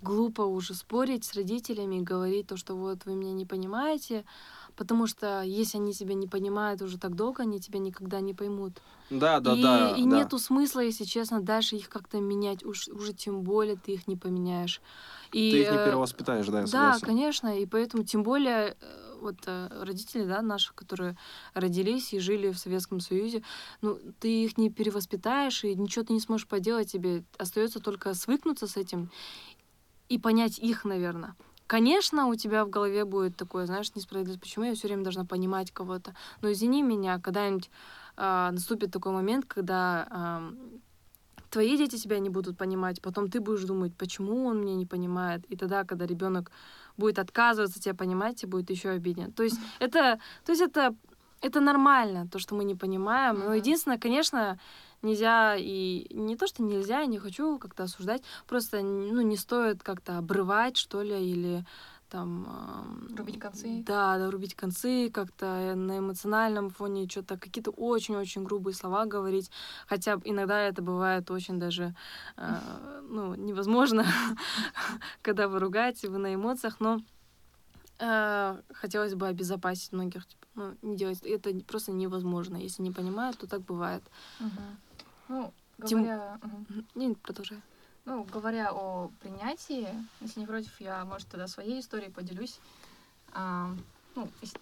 глупо уже спорить с родителями и говорить то, что вот вы меня не понимаете, потому что если они тебя не понимают уже так долго, они тебя никогда не поймут. Да, да, и, да. и да. нету смысла, если честно, дальше их как-то менять, уж, уже тем более ты их не поменяешь. И, Ты их не э, перевоспитаешь, да, я да, согласен. конечно, и поэтому тем более э, вот э, родители, да, наши, которые родились и жили в Советском Союзе, ну, ты их не перевоспитаешь, и ничего ты не сможешь поделать, тебе остается только свыкнуться с этим и понять их, наверное. Конечно, у тебя в голове будет такое, знаешь, несправедливость, почему я все время должна понимать кого-то. Но извини меня, когда-нибудь а, наступит такой момент, когда ам, твои дети тебя не будут понимать, потом ты будешь думать, почему он меня не понимает. И тогда, когда ребенок будет отказываться тебя понимать, тебе будет еще обиднее. То есть это, то есть это, это нормально, то, что мы не понимаем. Но единственное, конечно, нельзя и не то, что нельзя, я не хочу как-то осуждать, просто ну, не стоит как-то обрывать, что ли, или там... ам, Рубить концы. Да, да, рубить концы, как-то на эмоциональном фоне что-то, какие-то очень-очень грубые слова говорить. Хотя иногда это бывает очень даже, э, ну, невозможно, когда вы ругаете, вы на эмоциях, но э, хотелось бы обезопасить многих, типа, ну, не делать. Это просто невозможно. Если не понимают, то так бывает. Мгм. Ну, Тем- говоря... мгм. Мгм. Не, продолжай. Ну, говоря о принятии, если не против, я, может, тогда своей историей поделюсь. А, ну, если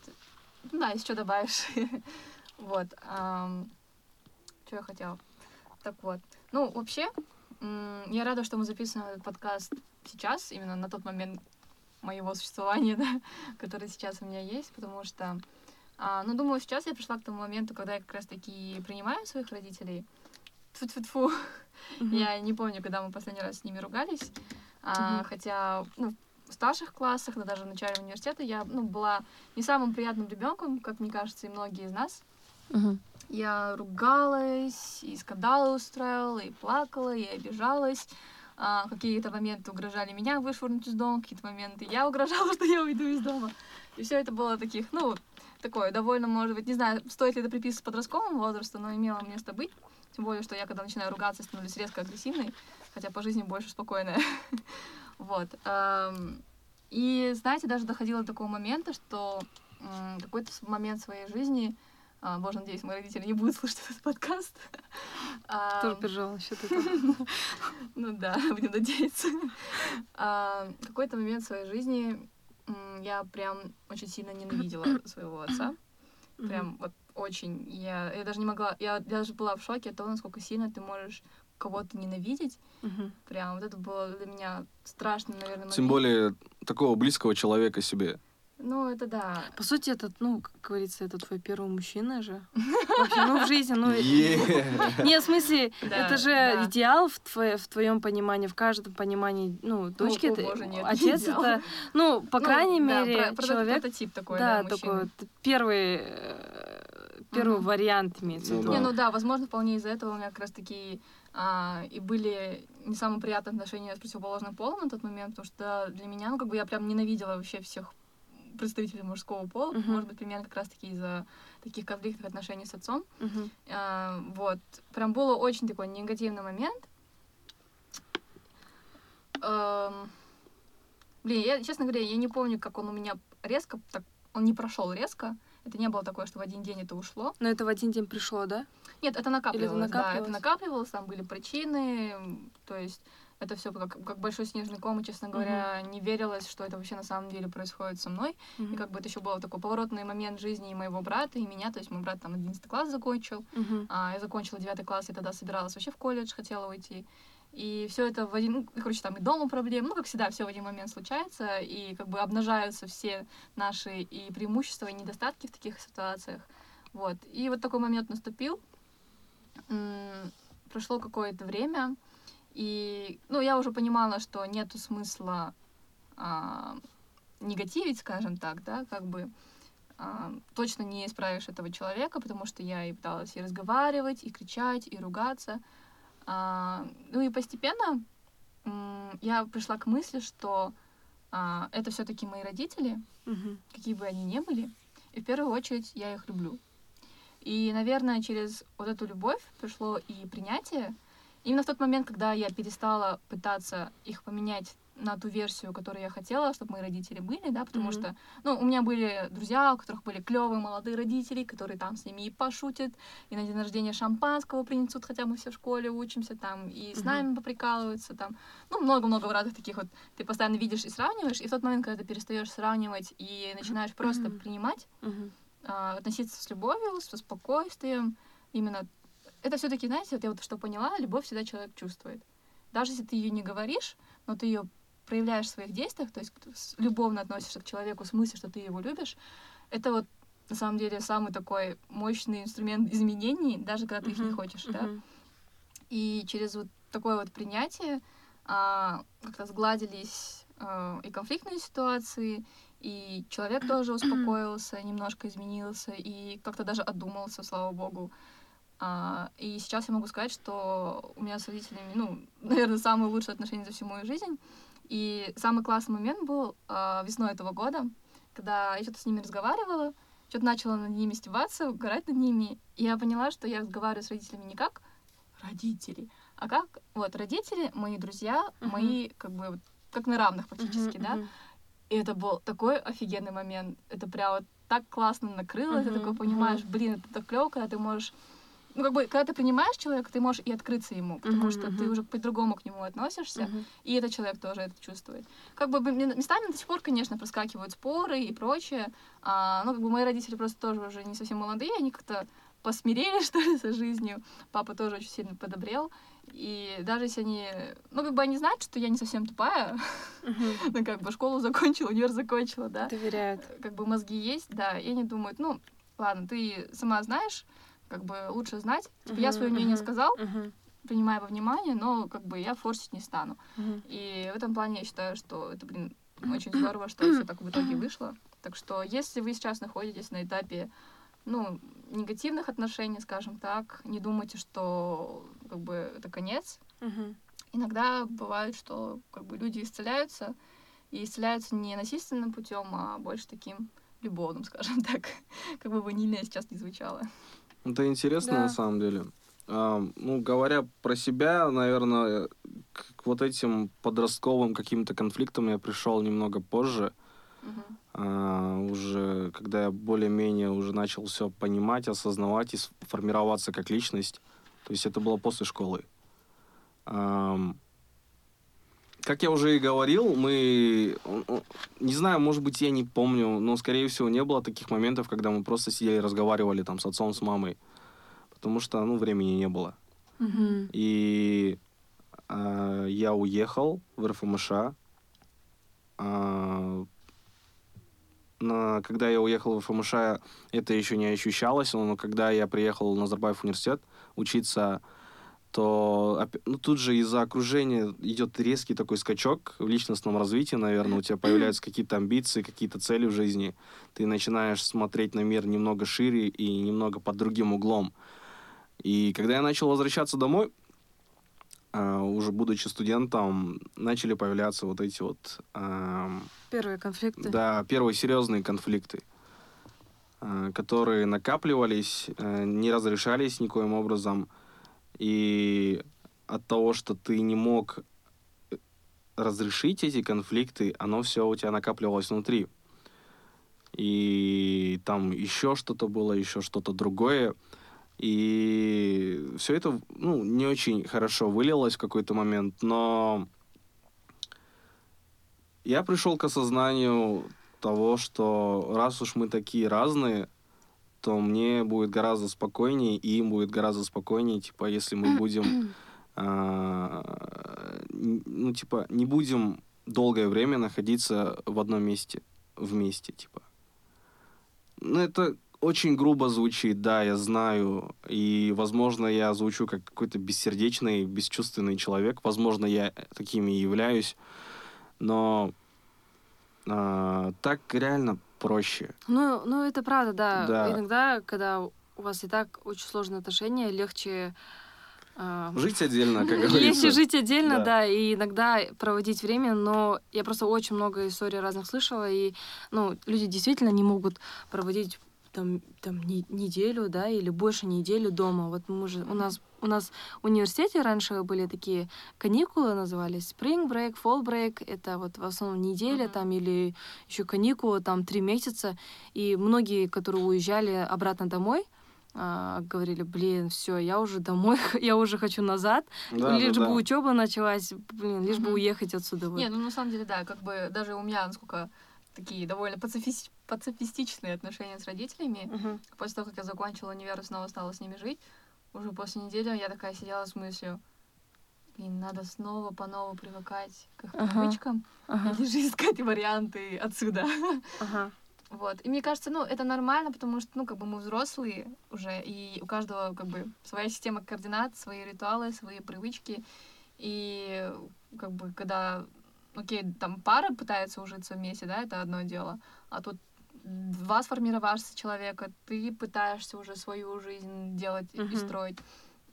ну да, если что добавишь. вот. что я хотела? Так вот. Ну, вообще, я рада, что мы записываем этот подкаст сейчас, именно на тот момент моего существования, да, который сейчас у меня есть, потому что, а, ну, думаю, сейчас я пришла к тому моменту, когда я как раз-таки принимаю своих родителей. Тьфу-тьфу-тьфу. Мгм. Я не помню, когда мы последний раз с ними ругались. А. Хотя ну, в старших классах, да даже в начале университета я ну, была не самым приятным ребенком, как мне кажется, и многие из нас. Я ругалась, и скандалы устраивала, и плакала, и обижалась. А, какие-то моменты угрожали меня вышвырнуть из дома, какие-то моменты я угрожала, что я уйду из дома. И все это было таких, ну, такое довольно, может быть, не знаю, стоит ли это приписывать подростковому возрасту, но имело место быть. Тем более, что я, когда начинаю ругаться, становлюсь резко агрессивной, хотя по жизни больше спокойная. Вот. Ам, И, знаете, даже доходило до такого момента, что какой-то момент своей жизни, а, боже, надеюсь, мои родители не будут слушать этот подкаст. Тоже переживала насчет этого. ну да, будем надеяться. А, какой-то момент своей жизни я прям очень сильно ненавидела своего отца. Прям вот очень. Я, я даже не могла... Я даже была в шоке от того, насколько сильно ты можешь кого-то ненавидеть. Мгм. Прям вот это было для меня страшно, наверное, Тем момент. более такого близкого человека себе. Ну, это да. По сути, этот, ну, как говорится, это твой первый мужчина же. Вообще, ну, в жизни, ну... Не, в смысле, Да, это же да. идеал в, твое, в твоем понимании, в каждом понимании, ну, дочки, о это, боже, нет, не отец это, ну, по Ну, крайней да, мере, про- про- человек, прототип такой, да, да, такой первый, э, первый вариант имеется в Ну виду. Не, Да. ну да, возможно, вполне из-за этого у меня как раз-таки а, и были не самые приятные отношения с противоположным полом на тот момент, потому что для меня, ну, как бы я прям ненавидела вообще всех представителей мужского пола, Мгм. может быть, примерно как раз-таки из-за таких конфликтных отношений с отцом. Мгм. А, вот. Прям было очень такой негативный момент. Эм, Блин, я, честно говоря, я не помню, как он у меня резко, так, он не прошел резко. Это не было такое, что в один день это ушло. Но это в один день пришло, да? Нет, это накапливалось, да, это накапливалось? накапливалось, там были причины, то есть это все как, как большой снежный ком, и, честно говоря, не верилось, что это вообще на самом деле происходит со мной. И Мгм. как бы это еще был такой поворотный момент жизни и моего брата, и меня, то есть мой брат там 11 класс закончил, Мгм. а я закончила 9 класс, я тогда собиралась вообще в колледж, хотела уйти. И все это в один, ну, короче, там и дома проблемы, ну, как всегда, все в один момент случается, и как бы обнажаются все наши и преимущества, и недостатки в таких ситуациях. Вот. И вот такой момент наступил. Прошло какое-то время, и, ну, я уже понимала, что нету смысла а, негативить, скажем так, да, как бы а, точно не исправишь этого человека, потому что я и пыталась и разговаривать, и кричать, и ругаться. А, ну и постепенно я пришла к мысли, что а, это все-таки мои родители, какие бы они ни были, и в первую очередь я их люблю. И, наверное, через вот эту любовь пришло и принятие. Именно в тот момент, когда я перестала пытаться их поменять на ту версию, которую я хотела, чтобы мои родители были, да, потому Мгм. что, ну, у меня были друзья, у которых были клевые молодые родители, которые там с ними и пошутят, и на день рождения шампанского принесут, хотя мы все в школе учимся там, и с Мгм. нами поприкалываются там, ну, много-много разных таких вот, ты постоянно видишь и сравниваешь, и в тот момент, когда ты перестаешь сравнивать и начинаешь просто Мгм. принимать, Мгм. а, относиться с любовью, со спокойствием. Именно это все-таки, знаете, вот я вот что поняла, любовь всегда человек чувствует. Даже если ты ее не говоришь, но ты ее проявляешь в своих действиях, то есть любовно относишься к человеку в смысле, что ты его любишь, это вот на самом деле самый такой мощный инструмент изменений, даже когда ты их не хочешь, да. Мгм. И через вот такое вот принятие а, как-то сгладились а, и конфликтные ситуации, и человек тоже успокоился, немножко изменился, и как-то даже одумался, слава богу. А, и сейчас я могу сказать, что у меня с родителями, ну, наверное, самые лучшие отношения за всю мою жизнь. И самый классный момент был а, весной этого года, когда я что-то с ними разговаривала, что-то начала над ними стебаться, угорать над ними. И я поняла, что я разговариваю с родителями не как родители, а как вот родители, мои друзья, Мгм. мои как бы как на равных практически, Мгм. да. Мгм. И это был такой офигенный момент. Это прям вот так классно накрыло, ты Мгм, такой понимаешь, блин, это так клево, когда ты можешь ну, как бы, когда ты принимаешь человека, ты можешь и открыться ему, потому Мгм, что ты мгм. уже по-другому к нему относишься, Мгм. и этот человек тоже это чувствует. Как бы местами до сих пор, конечно, проскакивают споры и прочее. А, ну, как бы мои родители просто тоже уже не совсем молодые, они как-то посмирели, что ли, со жизнью. Папа тоже очень сильно подобрел. И даже если они... Ну, как бы они знают, что я не совсем тупая. Ну, как бы школу закончила, универ закончила, да. Доверяют. Как бы мозги есть, да. И они думают, ну, ладно, ты сама знаешь, как бы лучше знать. Типа, я Мгм, свое мнение мгм, сказал, мгм, принимая во внимание, но как бы я форсить не стану. мгм. И в этом плане я считаю, что это, блин, очень здорово, что все так в итоге вышло. Так что, если вы сейчас находитесь на этапе, ну, негативных отношений, скажем так, не думайте, что как бы это конец. Мгм. Иногда бывает, что как бы люди исцеляются, и исцеляются не насильственным путем, а больше таким любовным, скажем так, как бы ванильное сейчас не звучало. Это интересно Да. на самом деле. А, ну, говоря про себя, наверное, к, вот этим подростковым каким-то конфликтам я пришел немного позже. Мгм. А, уже когда я более-менее уже начал все понимать, осознавать и с- формироваться как личность. То есть это было после школы. Ам, как я уже и говорил, мы... Не знаю, может быть, я не помню, но, скорее всего, не было таких моментов, когда мы просто сидели и разговаривали там с отцом, с мамой. Потому что, ну, времени не было. Мгм. И а, я уехал в РФМШ. А, на, когда я уехал в РФМШ, это еще не ощущалось, но когда я приехал в Назарбаев университет учиться, то ну, тут же из-за окружения идет резкий такой скачок в личностном развитии, наверное, у тебя появляются какие-то амбиции, какие-то цели в жизни, ты начинаешь смотреть на мир немного шире и немного под другим углом. И когда я начал возвращаться домой, а, уже будучи студентом, начали появляться вот эти вот, Первые конфликты. да, первые серьезные конфликты, а, которые накапливались, э, не разрешались никоим образом. И от того, что ты не мог э, разрешить эти конфликты, оно все у тебя накапливалось внутри. И там еще что-то было, еще что-то другое. И все это, ну, не очень хорошо вылилось в какой-то момент, но я пришел к осознанию того, что раз уж мы такие разные, то мне будет гораздо спокойнее, и им будет гораздо спокойнее, типа, если мы будем, н- ну, типа, не будем долгое время находиться в одном месте, вместе, типа. Ну, это очень грубо звучит, да, я знаю, и, возможно, я звучу как какой-то бессердечный, бесчувственный человек, возможно, я таким и являюсь, но а, так реально проще. Ну, ну, это правда, да. Да. Иногда, когда у вас и так очень сложные отношения, легче а, Жить отдельно, как говорится. Легче жить отдельно, Да. да. и иногда проводить время, но я просто очень много историй разных слышала, и, ну, люди действительно не могут проводить там, там не- неделю, да, или больше недели дома. Вот мы же, у нас, у нас в университете раньше были такие каникулы, назывались spring break, fall break, это вот в основном неделя Мгм. там или еще каникулы, там три месяца, и многие, которые уезжали обратно домой, а, говорили, блин, все, я уже домой, я уже хочу назад, Да, лишь да, бы да. учеба началась, блин, лишь бы Мгм. уехать отсюда. Вот. Не, ну на самом деле, да, как бы даже у меня, насколько такие довольно пацифис- пацифистичные отношения с родителями. Мгм. После того, как я закончила универ и снова стала с ними жить, уже после недели я такая сидела с мыслью, блин, надо снова по новому привыкать к их Ага. привычкам, Ага, или же искать варианты отсюда. ага. Вот. И мне кажется, ну, это нормально, потому что, ну, как бы мы взрослые уже, и у каждого, как бы, своя система координат, свои ритуалы, свои привычки. И, как бы, когда, окей, там пара пытается ужиться вместе, да, это одно дело, а тут два сформировавшегося человека, ты пытаешься уже свою жизнь делать и- и строить.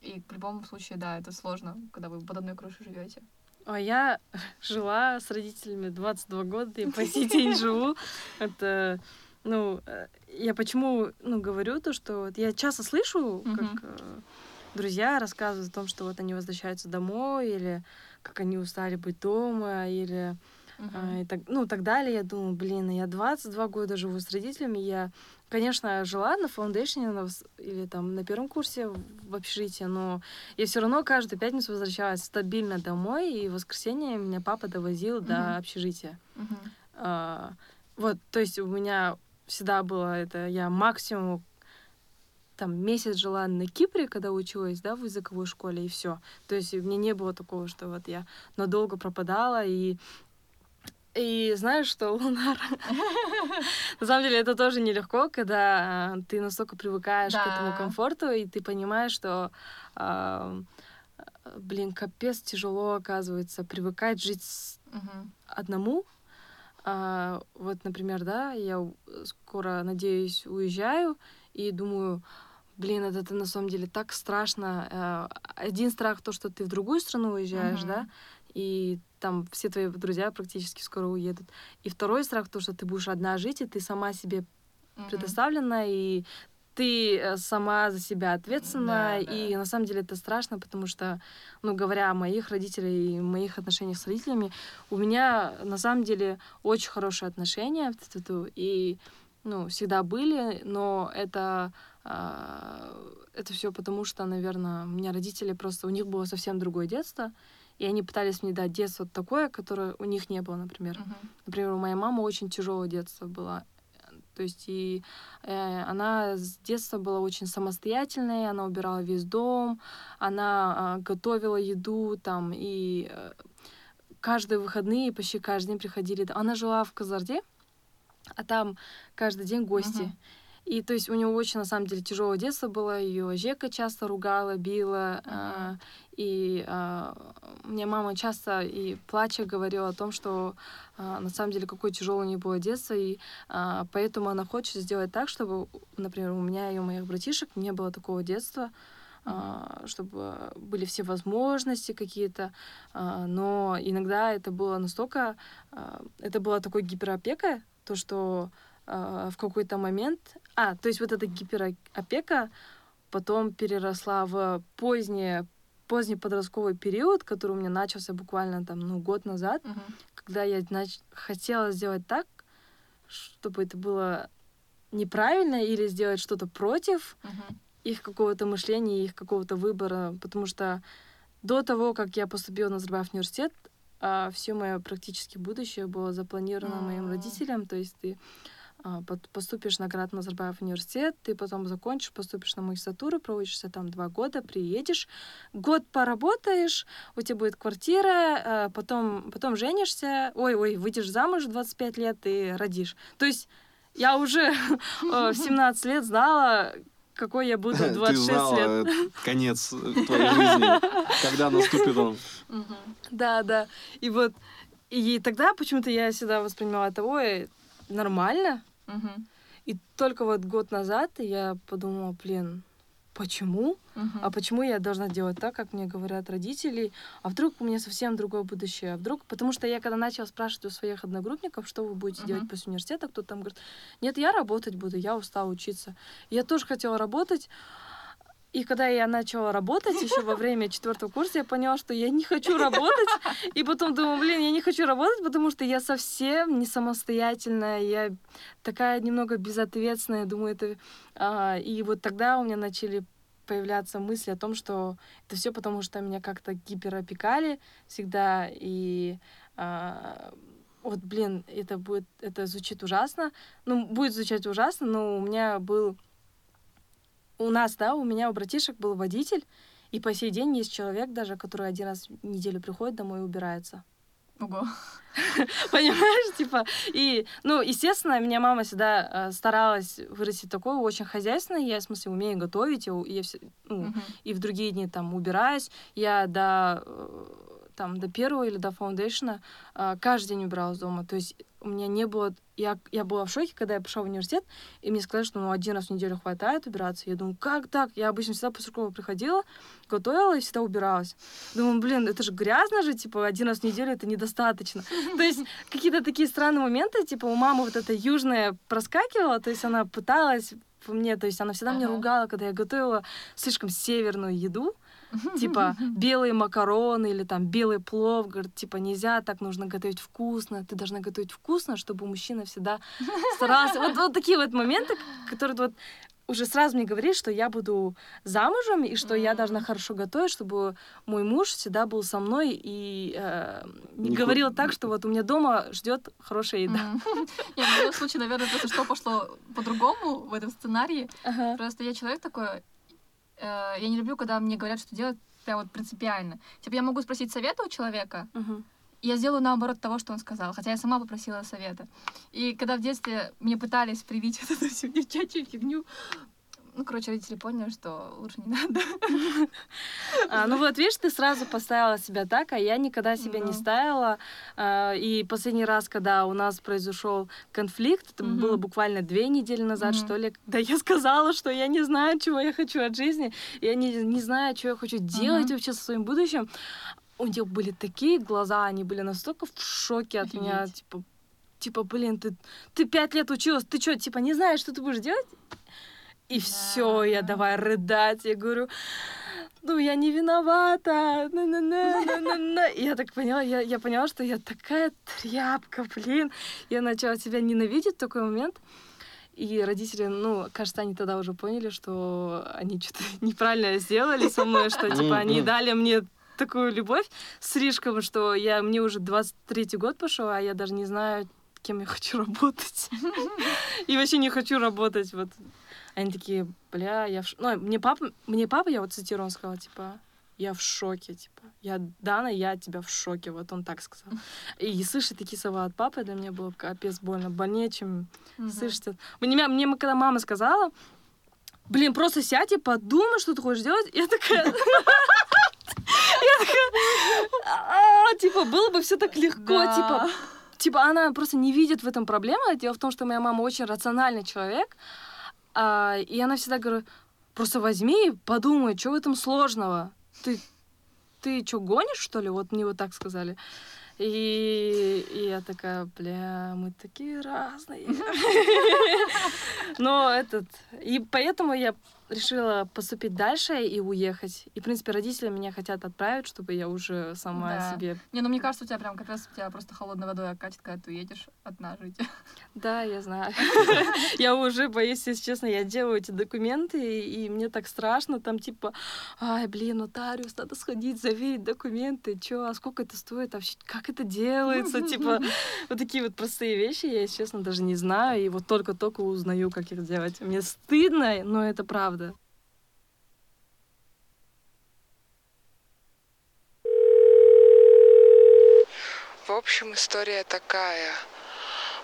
И в любом случае, да, это сложно, когда вы под одной крышей живете. А я жила с родителями 22 года и по сей день живу. Это, ну, э, я почему, ну, говорю то, что вот я часто слышу, как э, друзья рассказывают о том, что вот они возвращаются домой, или как они устали быть дома, или а, и так, ну, так далее. Я думаю, блин, я 22 года живу с родителями. Я, конечно, жила на вс- или там на первом курсе в общежитии, но я все равно каждую пятницу возвращалась стабильно домой, и в воскресенье меня папа довозил Мгм. до общежития. Мгм. А, вот, то есть у меня всегда было это, я максимум там месяц жила на Кипре, когда училась, да, в языковой школе, и все. То есть у меня не было такого, что вот я надолго пропадала, и и знаешь, что, Лунар, на самом деле это тоже нелегко, когда а, ты настолько привыкаешь к этому комфорту, и ты понимаешь, что, а, блин, капец тяжело, оказывается, привыкать жить одному. А, вот, например, да, я у- скоро, надеюсь, уезжаю и думаю, блин, это, это на самом деле так страшно. Один страх то, что ты в другую страну уезжаешь, Мгм. да, и там все твои друзья практически скоро уедут. И второй страх то, что ты будешь одна жить, и ты сама себе Мгм. предоставлена, и ты э, сама за себя ответственна, Да, и да. на самом деле это страшно, потому что, ну, говоря о моих родителях и моих отношениях с родителями, у меня на самом деле очень хорошие отношения, тьфу-тьфу, и, ну, всегда были, но это, а, это все потому, что, наверное, у меня родители просто, у них было совсем другое детство, и они пытались мне дать детство такое, которое у них не было, например. Мгм. Например, у моей мамы очень тяжелое детство было. То есть и э, она с детства была очень самостоятельной, она убирала весь дом, она а, готовила еду там и э, каждые выходные почти каждый день приходили. Она жила в Казарде, а там каждый день гости. Мгм. И то есть у нее очень, на самом деле, тяжелое детство было. Ее Жека часто ругала, била. а, и а, мне мама часто и плача говорила о том, что а, на самом деле какое тяжелое у нее было детство. И а, поэтому она хочет сделать так, чтобы, например, у меня и у моих братишек не было такого детства чтобы были все возможности какие-то, но иногда это было настолько, это была такой гиперопека, то, что а, в какой-то момент, а, то есть вот эта гиперопека потом переросла в позднее, поздний подростковый период, который у меня начался буквально там, ну, год назад, Мгм. когда я нач- хотела сделать так, чтобы это было неправильно или сделать что-то против, Мгм. их какого-то мышления, их какого-то выбора, потому что до того, как я поступила на Назарбаев университет, все мое практически будущее было запланировано моим М. родителям, то есть ты а, поступишь на Град Назарбаев университет, ты потом закончишь, поступишь на магистратуру, проучишься там два года, приедешь, год поработаешь, у тебя будет квартира, а, потом, потом женишься, ой-ой, выйдешь замуж в 25 лет и родишь. То есть я уже э, в 17 лет знала, какой я буду в Ты 26 знала лет. э, конец э, твоей жизни, когда наступит он. Да, да. И вот и тогда почему-то я всегда воспринимала это, ой, нормально. Мгм. И только вот год назад я подумала, блин, почему? Мгм. А почему я должна делать так, как мне говорят родители? А вдруг у меня совсем другое будущее? А вдруг... Потому что я когда начала спрашивать у своих одногруппников, что вы будете делать Мгм. после университета, кто там говорит, нет, я работать буду, я устала учиться. Я тоже хотела работать, и когда я начала работать еще во время четвертого курса, я поняла, что я не хочу работать. И потом думаю, блин, я не хочу работать, потому что я совсем не самостоятельная, я такая немного безответственная, думаю, это... а, И вот тогда у меня начали появляться мысли о том, что это все потому, что меня как-то гиперопекали всегда, и а, вот, блин, это будет, это звучит ужасно, ну, будет звучать ужасно, но у меня был у нас, да, у меня у братишек был водитель, и по сей день есть человек даже, который один раз в неделю приходит домой и убирается. Ого. Понимаешь, типа, и, ну, естественно, меня мама всегда э, старалась вырастить такое очень хозяйственное, я, в смысле, умею готовить, и, я все, ну, Мгм. и в другие дни там убираюсь. Я до э, там до первого или до фаундейшена э, каждый день убиралась дома. То есть у меня не было... Я, я была в шоке, когда я пошла в университет, и мне сказали, что ну, один раз в неделю хватает убираться. Я думаю, как так? Я обычно всегда после школы приходила, готовила и всегда убиралась. Думаю, блин, это же грязно же, типа, один раз в неделю это недостаточно. То есть какие-то такие странные моменты, типа, у мамы вот это южное проскакивало, то есть она пыталась мне, то есть она всегда меня Ага. ругала, когда я готовила слишком северную еду, типа белые макароны или там белый плов, говорит, типа нельзя, так нужно готовить вкусно, ты должна готовить вкусно, чтобы мужчина всегда старался. Вот, вот такие вот моменты, которые вот уже сразу мне говорит, что я буду замужем и что я должна хорошо готовить, чтобы мой муж всегда был со мной и э, не говорил так, что вот у меня дома ждет хорошая еда. Мгм. Не, в моем случае, наверное, просто что пошло по-другому в этом сценарии. Ага. Просто я человек такой, э, я не люблю, когда мне говорят, что делать прям вот принципиально. Типа я могу спросить совета у человека, Мгм. и я сделаю наоборот того, что он сказал, хотя я сама попросила совета. И когда в детстве мне пытались привить вот эту всю девчачью фигню, ну, короче, родители поняли, что лучше не надо. А, ну вот, видишь, ты сразу поставила себя так, а я никогда себя не Да. ставила. А, и последний раз, когда у нас произошел конфликт, это Мгм. было буквально две недели назад, Мгм. что ли, когда я сказала, что я не знаю, чего я хочу от жизни, я не, не знаю, что я хочу делать Мгм. вообще со своим будущим. У них были такие глаза, они были настолько в шоке от меня, Офигеть. типа, типа, блин, ты, ты пять лет училась, ты что, типа, не знаешь, что ты будешь делать? И все, я Да. давай рыдать, я говорю, ну, я не виновата. на-на-на, на-на-на». И я так поняла, я, я поняла, что я такая тряпка, блин. Я начала себя ненавидеть в такой момент. И родители, ну, кажется, они тогда уже поняли, что они что-то неправильно сделали со мной, что, типа, они дали мне такую любовь слишком, что я, мне уже 23 год пошел, а я даже не знаю, кем я хочу работать. И вообще не хочу работать. Вот. Они такие, бля, я в ш- Ну, мне папа, мне папа, я вот цитирую, он сказал, типа, я в шоке, типа. Я, Дана, я от тебя в шоке. Вот он так сказал. И слышать такие слова от папы для меня было капец больно. Больнее, чем Мгм. слышать. это. Мне, мне когда мама сказала, блин, просто сядь и подумай, что ты хочешь делать. Я такая... Я такая... «А, Типа, было бы все так легко, типа, типа, она просто не видит в этом проблемы. Дело в том, что моя мама очень рациональный человек, а, и она всегда говорит, просто возьми и подумай, что в этом сложного? Ты, ты что, гонишь, что ли? Вот мне вот так сказали. И, и я такая, бля, мы такие разные. Но этот... И поэтому я решила поступить дальше и уехать. И, в принципе, родители меня хотят отправить, чтобы я уже сама Да. себе... Не, ну мне кажется, у тебя прям капец, у тебя просто холодной водой окатит, когда ты уедешь одна жить. Да, я знаю. Я уже боюсь, если честно, я делаю эти документы, и мне так страшно, там типа, ай, блин, нотариус, надо сходить, заверить документы, чё, а сколько это стоит, вообще, как это делается, типа, вот такие вот простые вещи, я, если честно, даже не знаю, и вот только-только узнаю, как их делать. Мне стыдно, но это правда. В общем, история такая.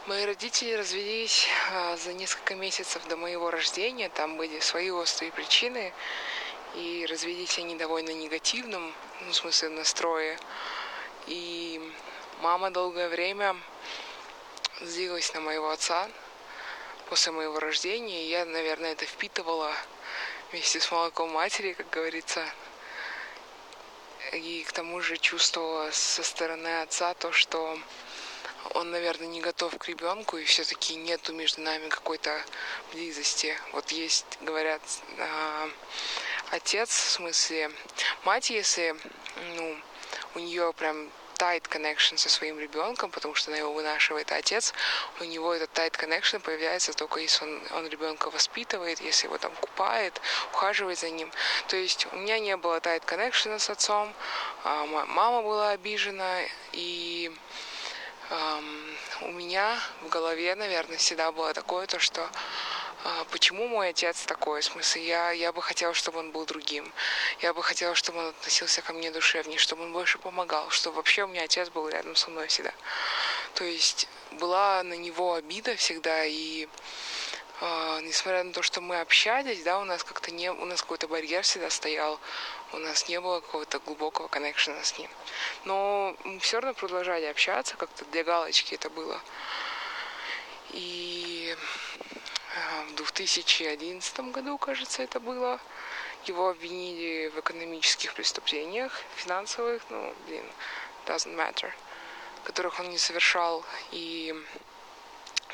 Мои родители развелись а, за несколько месяцев до моего рождения. Там были свои острые причины. И развелись они довольно негативном, ну, в смысле, настрое. И мама долгое время злилась на моего отца после моего рождения. И я, наверное, это впитывала вместе с молоком матери, как говорится. И к тому же чувствовала со стороны отца то, что он, наверное, не готов к ребенку, и все-таки нету между нами какой-то близости. Вот есть, говорят, э, отец, в смысле, мать, если, ну, у нее прям tight connection со своим ребенком, потому что она его вынашивает, а отец, у него этот tight connection появляется только если он, он ребенка воспитывает, если его там купает, ухаживает за ним. То есть у меня не было tight connection с отцом, а мама была обижена, и эм, у меня в голове, наверное, всегда было такое, то, что почему мой отец такой? В смысле, я, я бы хотела, чтобы он был другим. Я бы хотела, чтобы он относился ко мне душевнее, чтобы он больше помогал, чтобы вообще у меня отец был рядом со мной всегда. То есть была на него обида всегда, и э, несмотря на то, что мы общались, да, у нас как-то не, у нас какой-то барьер всегда стоял, у нас не было какого-то глубокого коннекшена с ним. Но мы все равно продолжали общаться, как-то для галочки это было. И в 2011 году, кажется, это было. Его обвинили в экономических преступлениях, финансовых, ну, блин, doesn't matter, которых он не совершал. И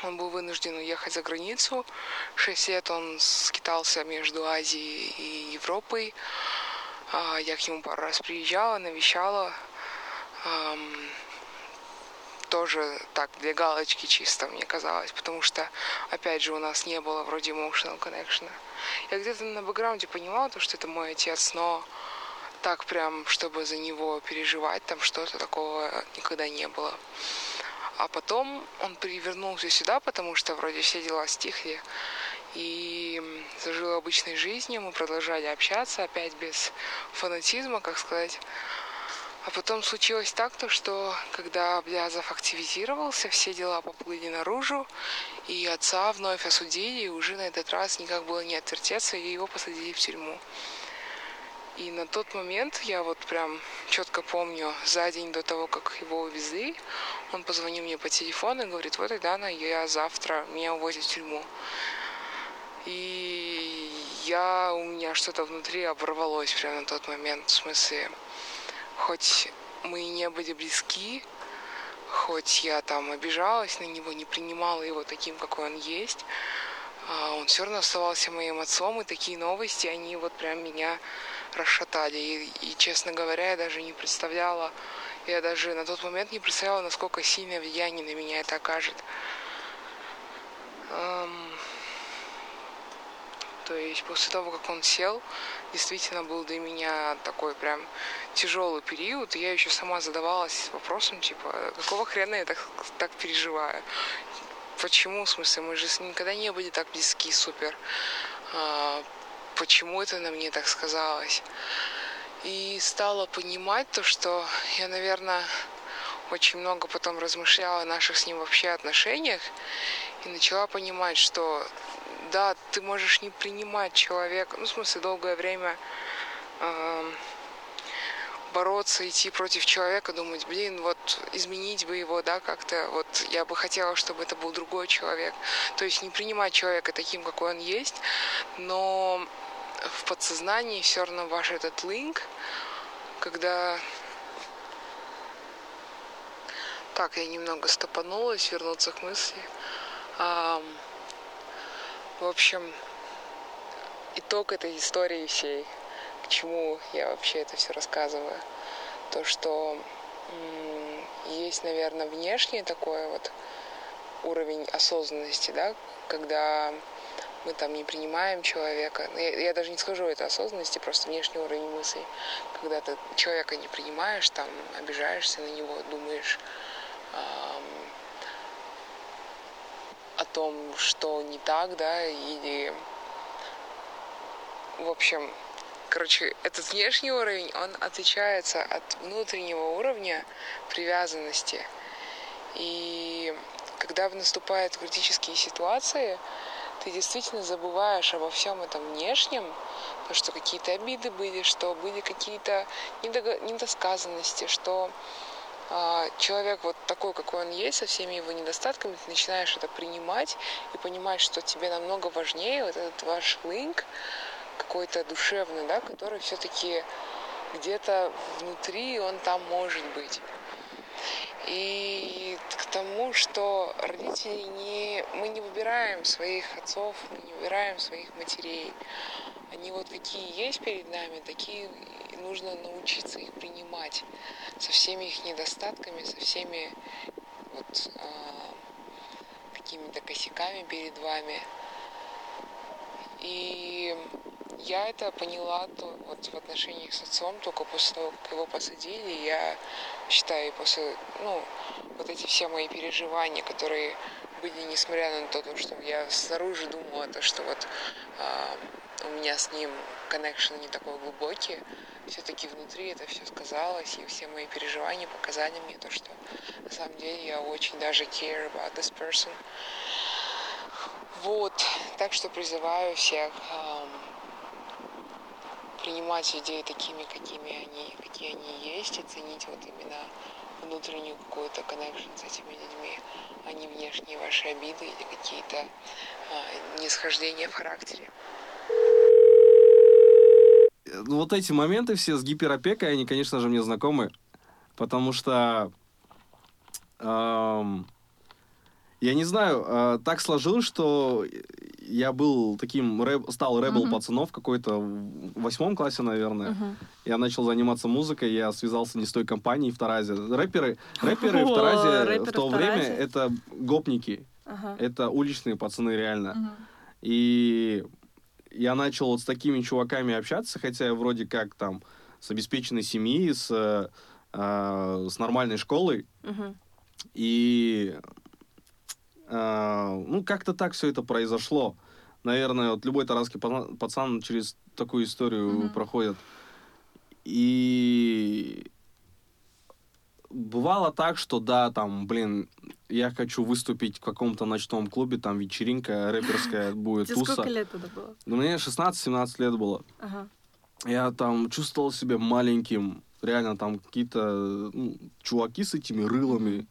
он был вынужден уехать за границу. Шесть лет он скитался между Азией и Европой. А, я к нему пару раз приезжала, навещала тоже так для галочки чисто, мне казалось, потому что, опять же, у нас не было вроде emotional connection. Я где-то на бэкграунде понимала, то, что это мой отец, но так прям, чтобы за него переживать, там что-то такого никогда не было. А потом он перевернулся сюда, потому что вроде все дела стихли. И зажил обычной жизнью, мы продолжали общаться, опять без фанатизма, как сказать. А потом случилось так, то, что когда Блязов активизировался, все дела поплыли наружу, и отца вновь осудили, и уже на этот раз никак было не отвертеться, и его посадили в тюрьму. И на тот момент, я вот прям четко помню, за день до того, как его увезли, он позвонил мне по телефону и говорит, вот, Дана, я завтра, меня увозят в тюрьму. И я, у меня что-то внутри оборвалось прямо на тот момент, в смысле, хоть мы и не были близки, хоть я там обижалась на него, не принимала его таким, какой он есть, а он все равно оставался моим отцом, и такие новости, они вот прям меня расшатали. И, и честно говоря, я даже не представляла, я даже на тот момент не представляла, насколько сильное влияние на меня это окажет. То есть после того, как он сел, действительно был для меня такой прям тяжелый период. И я еще сама задавалась вопросом, типа, какого хрена я так, так переживаю? Почему, в смысле, мы же никогда не были так близки, супер. А, почему это на мне так сказалось? И стала понимать то, что я, наверное, очень много потом размышляла о наших с ним вообще отношениях и начала понимать, что да, ты можешь не принимать человека, ну, в смысле, долгое время э, бороться, идти против человека, думать, блин, вот изменить бы его, да, как-то, вот я бы хотела, чтобы это был другой человек. То есть не принимать человека таким, какой он есть, но в подсознании все равно ваш этот линк, когда так, я немного стопанулась, вернуться к мысли. В общем, итог этой истории всей, к чему я вообще это все рассказываю, то, что есть, наверное, внешний такой вот уровень осознанности, да, когда мы там не принимаем человека. Ну, я, я даже не скажу это осознанности, просто внешний уровень мыслей. Когда ты человека не принимаешь, там обижаешься на него, думаешь, том, что не так, да, или, в общем, короче, этот внешний уровень, он отличается от внутреннего уровня привязанности. И когда наступают критические ситуации, ты действительно забываешь обо всем этом внешнем, то, что какие-то обиды были, что были какие-то недосказанности, что человек вот такой, какой он есть, со всеми его недостатками, ты начинаешь это принимать и понимать, что тебе намного важнее вот этот ваш линк, какой-то душевный, да, который все-таки где-то внутри он там может быть. И к тому, что родители не... Мы не выбираем своих отцов, мы не выбираем своих матерей. Они вот какие есть перед нами, такие нужно научиться их принимать со всеми их недостатками, со всеми вот а, какими-то косяками перед вами. И я это поняла то, вот в отношениях с отцом только после того, как его посадили. Я считаю, после, ну, вот эти все мои переживания, которые были, несмотря на то, что я снаружи думала, то, что вот э, у меня с ним коннекшн не такой глубокий, все-таки внутри это все сказалось, и все мои переживания показали мне то, что на самом деле я очень даже care about this person. Вот, так что призываю всех эм, принимать людей такими, какими они, какие они есть, и ценить вот именно внутреннюю какую-то connection с этими людьми, а не внешние ваши обиды или какие-то э, нисхождения в характере. Ну, вот эти моменты все с гиперопекой, они, конечно же, мне знакомы, потому что эм, я не знаю, э, так сложилось, что я был таким, рэп, стал рэбл uh-huh. пацанов какой-то в восьмом классе, наверное. Uh-huh. Я начал заниматься музыкой, я связался не с той компанией в Таразе. Рэперы, рэперы в Таразе в то время это гопники. Это уличные пацаны, реально. И я начал вот с такими чуваками общаться, хотя я вроде как там с обеспеченной семьи, с, э, с нормальной школой. Uh-huh. И э, ну, как-то так все это произошло. Наверное, вот любой таранский пацан через такую историю mm-hmm. проходит. И бывало так, что да, там, блин, я хочу выступить в каком-то ночном клубе, там вечеринка рэперская будет, туса. сколько лет тогда было? Мне 16-17 лет было. Ага. Я там чувствовал себя маленьким, реально там какие-то ну, чуваки с этими рылами,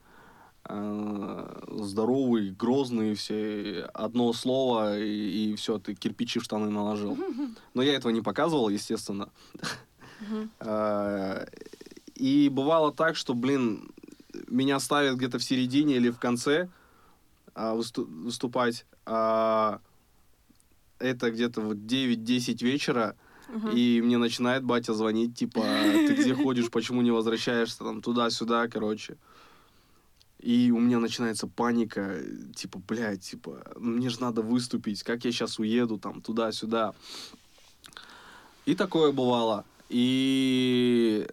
Э, здоровый, грозный, все одно слово, и, и все, ты кирпичи в штаны наложил. Но я этого не показывал, естественно. и бывало так, что, блин, меня ставят где-то в середине или в конце а, выступать. А это где-то вот 9-10 вечера, Uh-huh. И мне начинает батя звонить, типа, ты где ходишь, почему не возвращаешься, там, туда-сюда, короче. И у меня начинается паника, типа, блядь, типа, мне же надо выступить, как я сейчас уеду там туда-сюда. И такое бывало. И,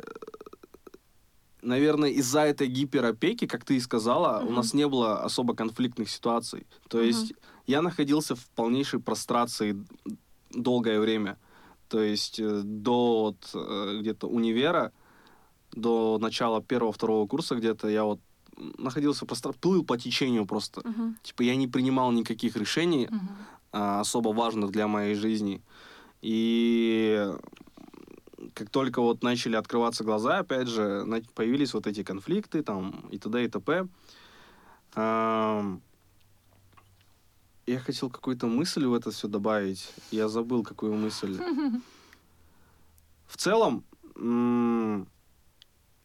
наверное, из-за этой гиперопеки, как ты и сказала, mm-hmm. у нас не было особо конфликтных ситуаций. То mm-hmm. есть я находился в полнейшей прострации долгое время. То есть э, до вот, э, где-то универа, до начала первого-второго курса где-то я вот находился просто плыл по течению просто. Uh-huh. Типа я не принимал никаких решений uh-huh. а, особо важных для моей жизни. И как только вот начали открываться глаза, опять же, появились вот эти конфликты там и т.д. и т.п. Я хотел какую-то мысль в это все добавить. Я забыл, какую мысль. В целом,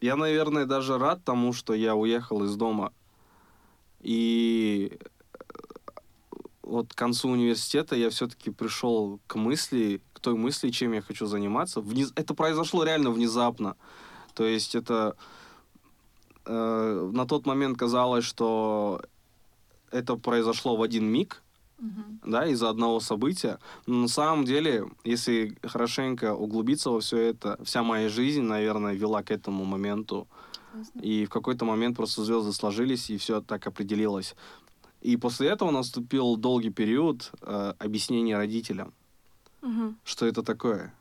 я, наверное, даже рад тому, что я уехал из дома. И вот к концу университета я все-таки пришел к мысли, к той мысли, чем я хочу заниматься. Вниз... Это произошло реально внезапно. То есть это э, на тот момент казалось, что это произошло в один миг, uh-huh. да, из-за одного события. Но на самом деле, если хорошенько углубиться во все это, вся моя жизнь, наверное, вела к этому моменту. И в какой-то момент просто звезды сложились, и все так определилось. И после этого наступил долгий период э, объяснения родителям. Угу. Что это такое?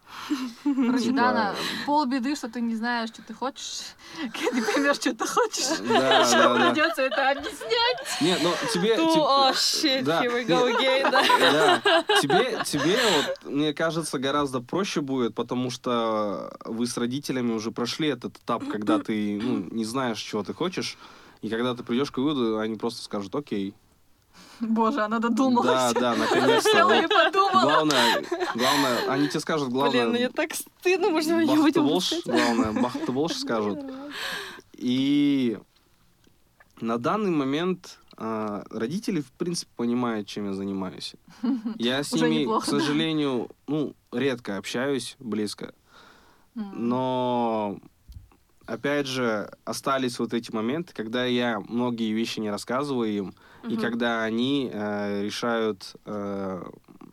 Короче, типа... полбеды, что ты не знаешь, что ты хочешь. Когда ты поймешь, что ты хочешь, да, что да, придется это объяснять. Нет, ну тебе... О, shit, да, here we go again, да. Тебе, тебе вот, мне кажется, гораздо проще будет, потому что вы с родителями уже прошли этот этап, когда ты ну, не знаешь, чего ты хочешь, и когда ты придешь к выводу, они просто скажут, окей, Боже, она додумалась. Да, да, наконец-то. Села и подумала. Главное, главное, они тебе скажут, главное... Блин, мне так стыдно, можно я Бахты будем волш, главное, бахты волш скажут. И на данный момент а, родители, в принципе, понимают, чем я занимаюсь. Я с ними, неплохо, к да. сожалению, ну, редко общаюсь близко. Но, опять же, остались вот эти моменты, когда я многие вещи не рассказываю им, и когда они э, решают э,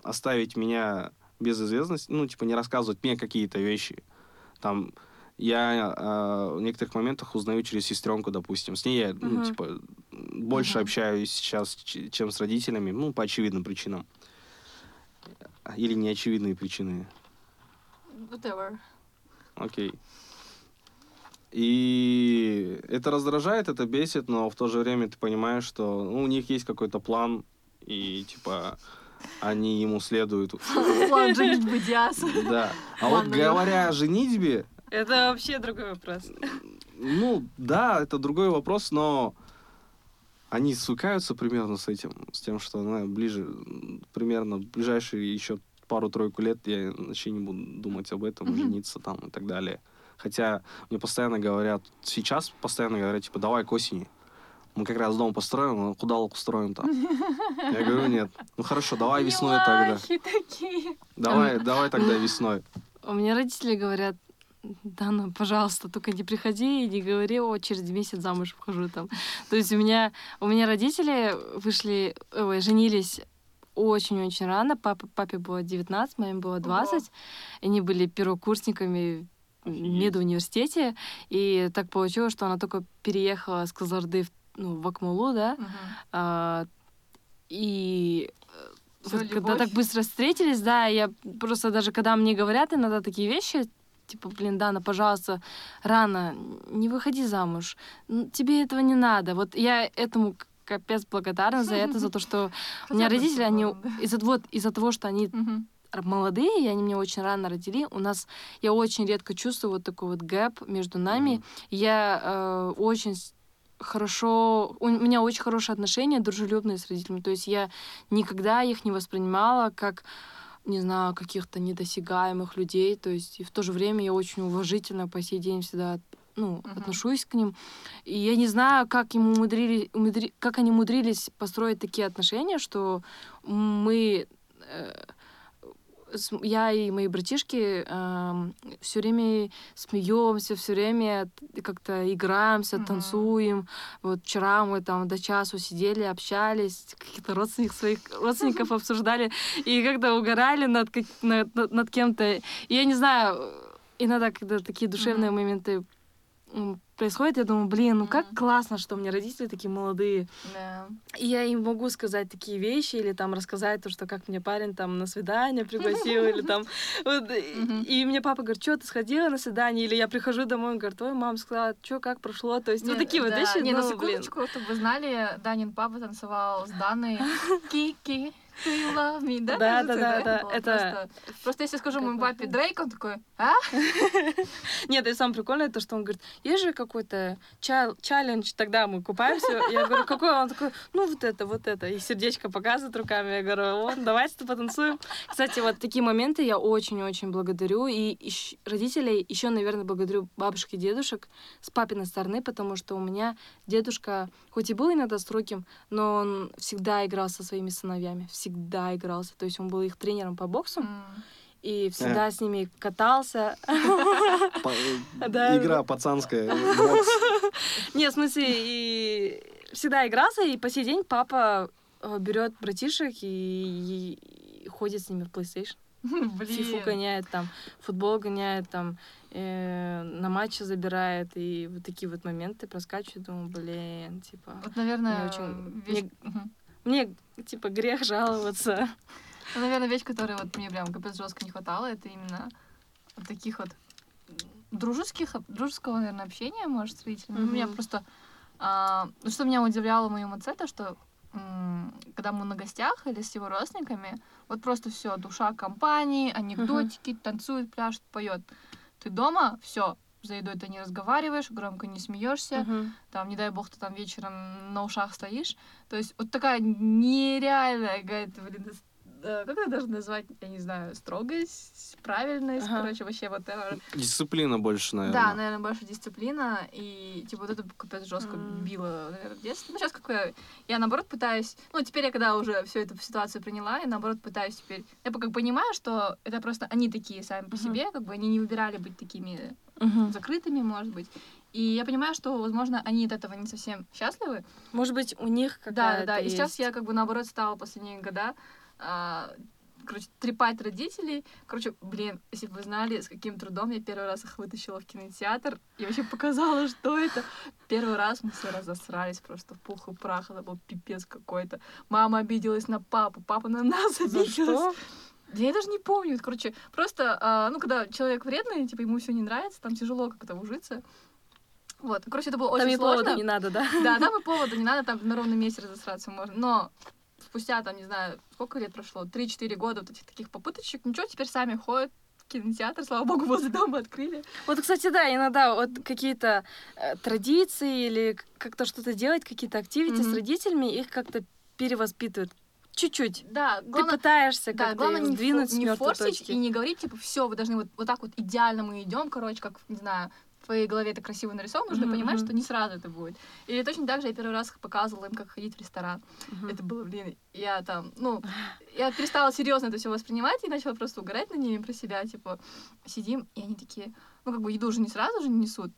оставить меня без известности, ну, типа, не рассказывать мне какие-то вещи. Там, я э, в некоторых моментах узнаю через сестренку, допустим. С ней я, ну, Мгм. типа, больше Мгм. общаюсь сейчас, чем с родителями, ну, по очевидным причинам. Или неочевидные причины. Whatever. Окей. И это раздражает, это бесит, но в то же время ты понимаешь, что ну, у них есть какой-то план, и типа они ему следуют. План женитьбы Диас. Да. А вот говоря о женитьбе, Это вообще другой вопрос. ну да, это другой вопрос, но они свыкаются примерно с этим, с тем, что ну, ближе, примерно ближайшие еще пару-тройку лет я вообще не буду думать об этом, жениться там и так далее. Хотя мне постоянно говорят, сейчас постоянно говорят, типа, давай к осени. Мы как раз дом построим, а куда устроим там? Я говорю, нет. Ну хорошо, давай весной тогда. Такие. Давай, давай тогда весной. У меня родители говорят, Дана, пожалуйста, только не приходи и не говори, о, через месяц замуж вхожу там. То есть у меня, у меня родители вышли, ой, женились очень-очень рано. Папа, папе было 19, маме было 20. Они были первокурсниками медуниверситете. И так получилось, что она только переехала с Казарды в, ну, в Акмулу, да. Мгм. А, и э, Всё, вот когда так быстро встретились, да, я просто даже когда мне говорят иногда такие вещи, типа, блин, Дана, пожалуйста, рано, не выходи замуж, тебе этого не надо. Вот я этому капец благодарна за это, за то, что у меня родители, они из-за вот из-за того, что они. Молодые, и они меня очень рано родили. У нас я очень редко чувствую вот такой вот гэп между нами. Я э, очень хорошо, у меня очень хорошие отношения, дружелюбные с родителями. То есть я никогда их не воспринимала как не знаю, каких-то недосягаемых людей, то есть и в то же время я очень уважительно по сей день всегда ну, Мгм. отношусь к ним. И я не знаю, как ему умудрили, умудри- как они умудрились построить такие отношения, что мы э, я и мои братишки все время смеемся, все время как-то играемся, Мгм. танцуем. Вот вчера мы там до часу сидели, общались, каких-то родственников своих родственников обсуждали и как-то угорали над, над, над- кем-то. И я не знаю, иногда, когда такие душевные Мгм. моменты м, происходят, я думаю, блин, ну как классно, что у меня родители такие молодые. Да. И я им могу сказать такие вещи или там рассказать то, что как мне парень там на свидание пригласил или там вот, и- мне папа говорит, что ты сходила на свидание или я прихожу домой, он говорит, ой, мама сказала, что как прошло, то есть вот Не, такие вот вещи, Не, на ну, блин. секундочку, чтобы вы знали, Данин папа танцевал с Даной Кики, do you love me? Да, Да, да, да, да, это- Просто, просто если скажу моему папе Дрейк, он такой, а? Нет, и самое прикольное то, что он говорит, есть же какой-то челлендж, тогда мы купаемся. Я говорю, какой? Он такой, ну вот это, вот это. И сердечко показывает руками. Я говорю, вот, давайте потанцуем. Кстати, вот такие моменты я очень-очень благодарю. И родителей еще, наверное, благодарю бабушек и дедушек с папиной стороны, потому что у меня дедушка, хоть и был иногда строгим, но он всегда играл со своими сыновьями. Всегда игрался. То есть он был их тренером по боксу. М. И всегда с ними катался. Игра пацанская. Нет, в смысле, и всегда игрался, и по сей день папа берет братишек и, ходит с ними в PlayStation. Фифу Блин. гоняет там, футбол гоняет там, э, на матчи забирает, и вот такие вот моменты проскачиваю, думаю, блин, типа, Вот, наверное, очень- вещь... мне- Мгм. Мне, типа, грех жаловаться. Ну, наверное, вещь, которой вот мне прям капец жестко не хватало, это именно вот таких вот дружеских, дружеского, наверное, общения, может, с родителями. Ну, Меня просто... а, ну, что меня удивляло в моем отце, то что когда мы на гостях или с его родственниками, вот просто все, душа компании, анекдотики, танцует, пляшет, поет. Ты дома, все, за едой ты не разговариваешь, громко не смеешься, Мгм. там, не дай бог, ты там вечером на ушах стоишь. То есть вот такая нереальная какая-то, блин, как это даже назвать, я не знаю, строгость, правильность, Ага. короче, вообще вот это. Дисциплина больше, наверное. Да, наверное, больше дисциплина, и, типа, вот это капец жестко М. било, наверное, в детстве. Ну, сейчас как бы я, наоборот, пытаюсь... Ну, теперь я, когда уже всю эту ситуацию приняла, я, наоборот, пытаюсь теперь... Я как понимаю, что это просто они такие сами по Мгм. себе, как бы они не выбирали быть такими Мгм. закрытыми, может быть. И я понимаю, что, возможно, они от этого не совсем счастливы. Может быть, у них Да, какая-то да, да. И сейчас я как бы наоборот стала последние года а, короче, трепать родителей. Короче, блин, если бы вы знали, с каким трудом я первый раз их вытащила в кинотеатр и вообще показала, что это. Первый раз мы все разосрались просто в пух и прах. Это был пипец какой-то. Мама обиделась на папу, папа на нас обиделась. Я даже не помню. Короче, просто, а, ну, когда человек вредный, типа, ему все не нравится, там тяжело как-то ужиться. Вот. Короче, это было Там очень и сложно. повода не надо, да? Да, там и повода не надо, там на ровном месте разосраться можно. Но спустя, там, не знаю, сколько лет прошло, 3-4 года вот этих таких попыточек, ничего, теперь сами ходят в кинотеатр, слава богу, возле дома открыли. Вот, кстати, да, иногда вот какие-то э, традиции или как-то что-то делать, какие-то активити с Мгм. родителями, их как-то перевоспитывают. Чуть-чуть. Да, Ты главное, пытаешься да, как-то главное их не, сдвинуть фо- с не форсить точки. и не говорить, типа, все, вы должны вот, вот так вот идеально мы идем, короче, как, не знаю, твоей голове это красиво нарисовано, нужно Мгм, понимать, что не сразу это будет. Или точно так же я первый раз показывала им, как ходить в ресторан. Мгм. Это было, блин, я там, ну, я перестала серьезно это все воспринимать и начала просто угорать над ними про себя, типа, сидим, и они такие, ну, как бы еду уже не сразу же несут,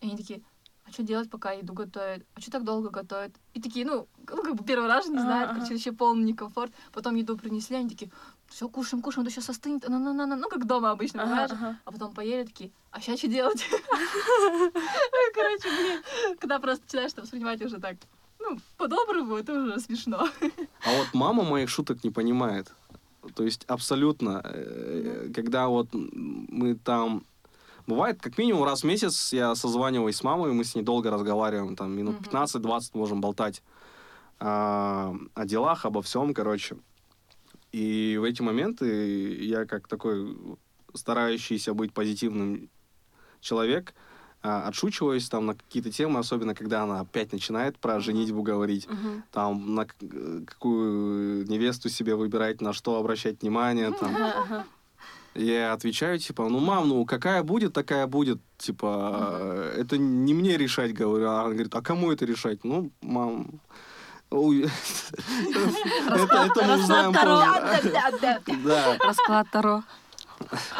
и они такие, а что делать, пока еду готовят? А что так долго готовят? И такие, ну, ну, как бы первый раз же не знают, короче, вообще полный некомфорт. Потом еду принесли, они такие, все, кушаем, кушаем, то сейчас остынет, на на на на ну, как дома обычно, Ага, понимаешь? ага. А потом поели такие, а сейчас что делать? Короче, блин, когда просто начинаешь это воспринимать уже так, ну, по-доброму, это уже смешно. А вот мама моих шуток не понимает. То есть абсолютно. Э, Когда вот мы там... Бывает, как минимум раз в месяц я созваниваюсь с мамой, мы с ней долго разговариваем, там минут Мгм. 15-20 можем болтать а, о делах, обо всем, короче. И в эти моменты я как такой старающийся быть позитивным человек, а, отшучиваюсь там на какие-то темы, особенно когда она опять начинает про женитьбу говорить Мгм. там на э, какую невесту себе выбирать, на что обращать внимание, там. Я отвечаю, типа, ну, мам, ну, какая будет, такая будет, типа, э, это не мне решать, говорю. А она говорит, а кому это решать? Ну, мам, ой, это это мы узнаем позже. Да. Расклад Таро.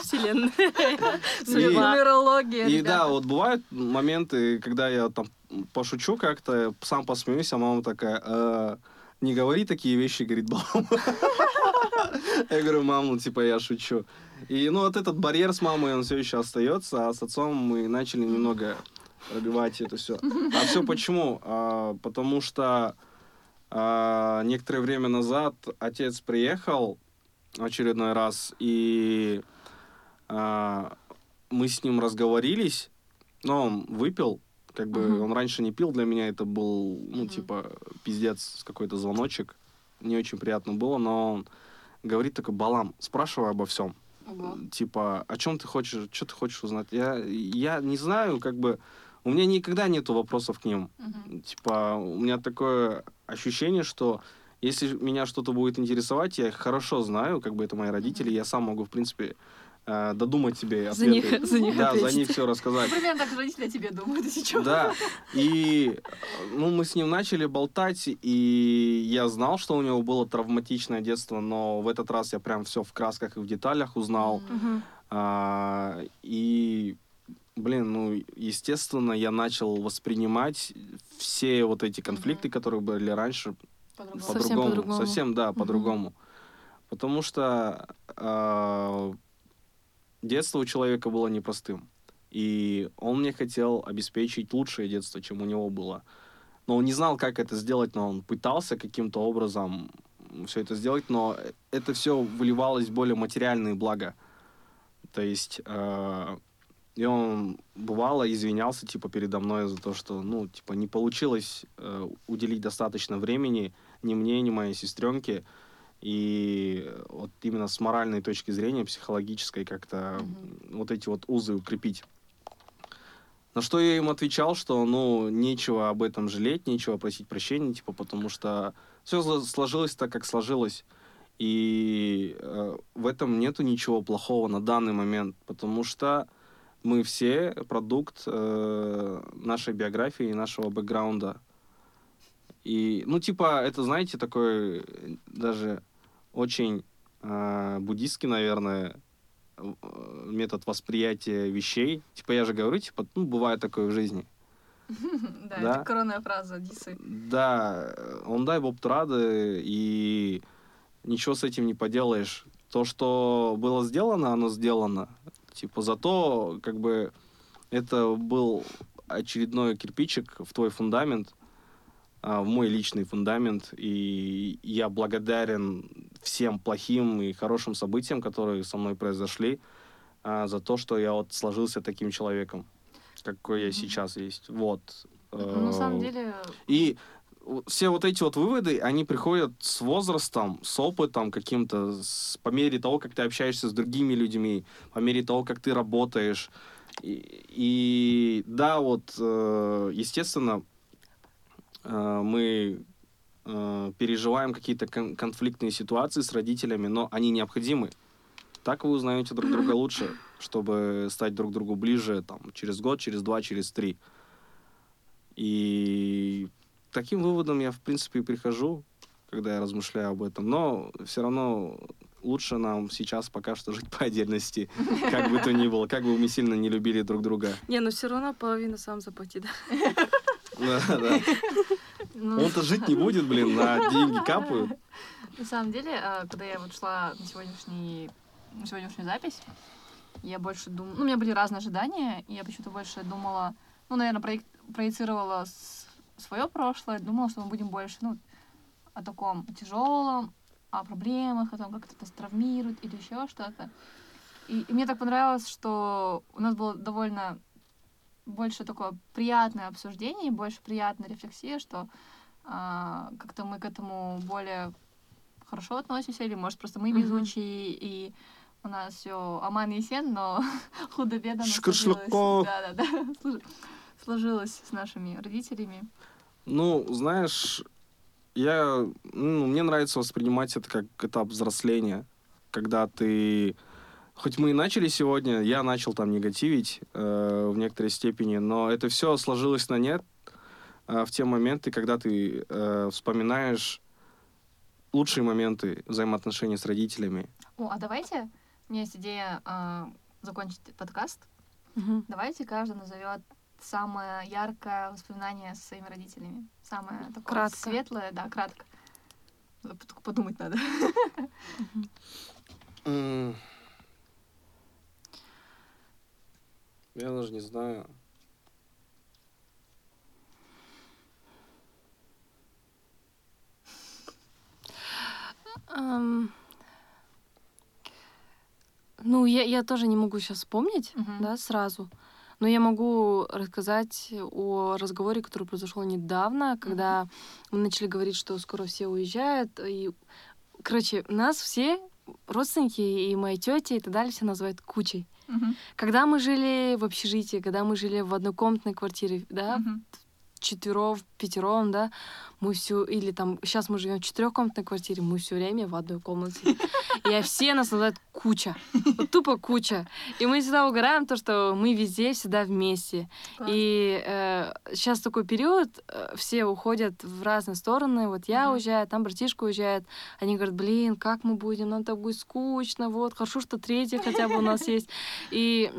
Вселенная. Нумерология, И да, вот бывают моменты, когда я там пошучу как-то, сам посмеюсь, а мама такая, «Э, не говори такие вещи, говорит, балам. Я говорю, мам, ну типа я шучу. И ну вот этот барьер с мамой, он все еще остается, а с отцом мы начали немного пробивать это все. А все почему? А, потому что а, некоторое время назад отец приехал в очередной раз, и а, мы с ним разговорились, но он выпил, как бы Мгм. он раньше не пил, для меня это был, ну, Мгм. типа, пиздец, какой-то звоночек. Не очень приятно было, но он говорит такой, Балам, спрашивай обо всем. Ого. Типа, о чем ты хочешь, что ты хочешь узнать? Я, я не знаю, как бы, у меня никогда нету вопросов к ним. Мгм. Типа, у меня такое ощущение, что если меня что-то будет интересовать, я их хорошо знаю, как бы это мои родители, я сам могу, в принципе, э, додумать себе За ответы. них- за них Да, за ответить. них все рассказать. Ну, Примерно так родители о тебе думают, если чё. Да, и ну, мы с ним начали болтать, и я знал, что у него было травматичное детство, но в этот раз я прям все в красках и в деталях узнал. Мгм. А, и, блин, ну, естественно, я начал воспринимать все вот эти конфликты, которые были раньше, По-другому. Совсем по-другому. по-другому. Совсем, да, Мгм. по-другому. Потому что а, детство у человека было непростым. И он мне хотел обеспечить лучшее детство, чем у него было. Но он не знал, как это сделать, но он пытался каким-то образом все это сделать, но это все выливалось в более материальные блага. То есть э, и он бывало извинялся типа передо мной за то, что ну типа не получилось э, уделить достаточно времени ни мне, ни моей сестренке. И вот именно с моральной точки зрения, психологической, как-то вот эти вот узы укрепить. На что я им отвечал, что, ну, нечего об этом жалеть, нечего просить прощения, типа, потому что все сложилось так, как сложилось. И э, в этом нету ничего плохого на данный момент, потому что мы все продукт э, нашей биографии, нашего бэкграунда. И, ну, типа, это, знаете, такой даже очень э, буддистский, наверное, метод восприятия вещей. Типа, я же говорю, типа, ну, бывает такое в жизни. Да, это коронная фраза Дисы. Да, он дай Боб Трады, и ничего с этим не поделаешь. То, что было сделано, оно сделано. Типа, зато, как бы, это был очередной кирпичик в твой фундамент, а, в мой личный фундамент, и я благодарен всем плохим и хорошим событиям, которые со мной произошли, а, за то, что я вот сложился таким человеком, какой я сейчас есть. Вот. Ну, на самом э, деле... И все вот эти вот выводы, они приходят с возрастом, с опытом каким-то, с, по мере того, как ты общаешься с другими людьми, по мере того, как ты работаешь. И, и да, вот, э, естественно, э, мы э, переживаем какие-то кон- конфликтные ситуации с родителями, но они необходимы. Так вы узнаете друг друга лучше, чтобы стать друг другу ближе там, через год, через два, через три. И таким выводом я, в принципе, и прихожу, когда я размышляю об этом. Но все равно лучше нам сейчас пока что жить по отдельности, как бы то ни было, как бы мы сильно не любили друг друга. Не, ну все равно половину сам заплати, да? Да, да. Ну. Он-то жить не будет, блин, на деньги капают. На самом деле, а, когда я вот шла на сегодняшний, на сегодняшнюю запись, я больше думала... Ну, у меня были разные ожидания, и я почему-то больше думала... Ну, наверное, проек... проецировала свое прошлое, думала, что мы будем больше, ну, о таком тяжелом, о проблемах, о том, как это нас травмирует или еще что-то. И, и мне так понравилось, что у нас было довольно больше такое приятное обсуждение, больше приятная рефлексия, что а, как-то мы к этому более хорошо относимся, или, может, просто мы везучие, mm-hmm. и у нас все аман и сен, но худо-бедно сложилось. Да, да, да. Сложилось с нашими родителями. Ну, знаешь, я, ну, мне нравится воспринимать это как этап взросления, когда ты, хоть мы и начали сегодня, я начал там негативить э, в некоторой степени, но это все сложилось на нет э, в те моменты, когда ты э, вспоминаешь лучшие моменты взаимоотношений с родителями. О, а давайте, у меня есть идея э, закончить подкаст. Угу. Давайте каждый назовет самое яркое воспоминание с своими родителями? Самое такое кратко. светлое, да, кратко. Только подумать надо. Я даже не знаю. Um, ну, я, я тоже не могу сейчас вспомнить, uh-huh. да, сразу. Но я могу рассказать о разговоре, который произошел недавно, когда mm-hmm. мы начали говорить, что скоро все уезжают. И, короче, нас все родственники и мои тети и так далее все называют кучей. Mm-hmm. Когда мы жили в общежитии, когда мы жили в однокомнатной квартире, да, mm-hmm четверов, пятером, да, мы все, или там, сейчас мы живем в четырехкомнатной квартире, мы все время в одной комнате. И все нас называют куча. Вот тупо куча. И мы всегда угораем то, что мы везде всегда вместе. Класс. И э, сейчас такой период, э, все уходят в разные стороны. Вот я uh-huh. уезжаю, там братишка уезжает. Они говорят, блин, как мы будем, нам так будет скучно, вот, хорошо, что третий хотя бы у нас есть. И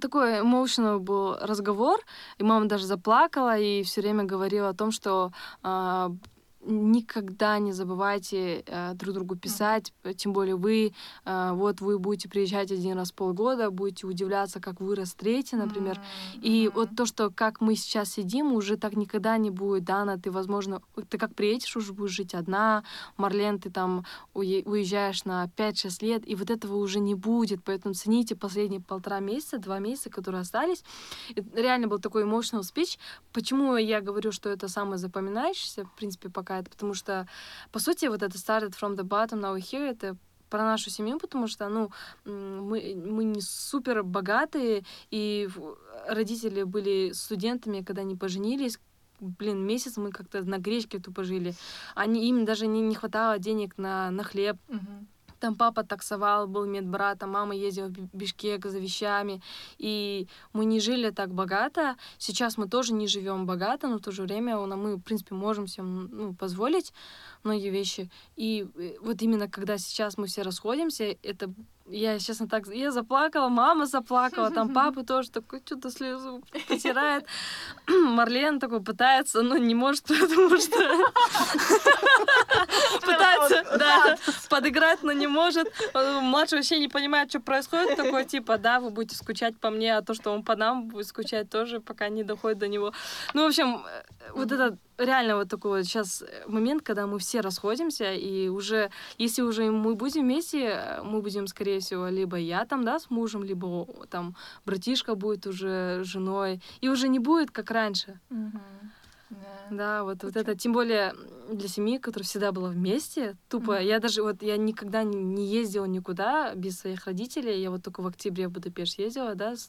такой emotional был разговор, и мама даже заплакала и все время говорила о том, что э, никогда не забывайте э, друг другу писать, mm-hmm. тем более вы, э, вот вы будете приезжать один раз в полгода, будете удивляться, как вырос третий, например. Mm-hmm. И вот то, что как мы сейчас сидим, уже так никогда не будет, Дана, ты, возможно, ты как приедешь, уже будешь жить одна, Марлен, ты там уезжаешь на 5-6 лет, и вот этого уже не будет, поэтому цените последние полтора месяца, два месяца, которые остались. И реально был такой emotional speech. Почему я говорю, что это самое запоминающееся, в принципе, пока какая-то, потому что, по сути, вот это started from the bottom, now here, это про нашу семью, потому что, ну, мы, мы не супер богатые, и родители были студентами, когда они поженились, блин, месяц мы как-то на гречке тупо жили. Они, им даже не, не хватало денег на, на хлеб. Мгм. Там папа таксовал, был медбратом, мама ездила в Би- Бишкек за вещами. И мы не жили так богато. Сейчас мы тоже не живем богато, но в то же время у нас- мы, в принципе, можем себе ну, позволить многие вещи. И э, вот именно когда сейчас мы все расходимся, это я, честно, так... Я заплакала, мама заплакала, там папа тоже такой, что-то слезу потирает. Марлен такой пытается, но не может, потому что пытается, да, подыграть, но не может. Младший вообще не понимает, что происходит. Такой, типа, да, вы будете скучать по мне, а то, что он по нам будет скучать тоже, пока не доходит до него. Ну, в общем, э, вот это реально вот такой вот сейчас момент, когда мы все расходимся, и уже, если уже мы будем вместе, э, мы будем, скорее всего, либо я там, да, с мужем, либо там братишка будет уже женой, и уже не будет, как раньше. Мгм. Да. Да, вот, вот это, тем более для семьи, которая всегда была вместе, тупо, я даже, вот, я никогда не- не ездила никуда без своих родителей, я вот только в октябре в Будапешт ездила, да, с,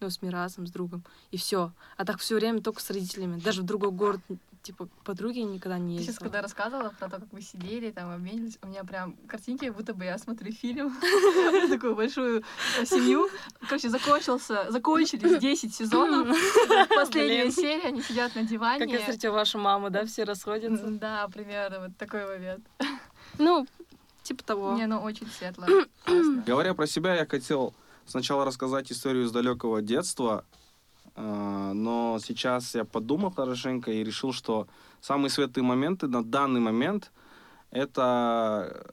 ну, с Мирасом, с другом, и все. А так все время только с родителями, даже в другой город, типа, подруги никогда не Ты сейчас, ездила. когда рассказывала про то, как вы сидели, там, обменивались, у меня прям картинки, как будто бы я смотрю фильм, такую большую семью. Короче, закончился, закончились 10 сезонов, последняя серия, они сидят на диване. Как я встретила вашу маму, да, все расходятся. Да, примерно, вот такой момент. Ну, типа того. Не, ну очень светло. Говоря про себя, я хотел сначала рассказать историю из далекого детства, но сейчас я подумал хорошенько и решил, что самые светлые моменты на данный момент это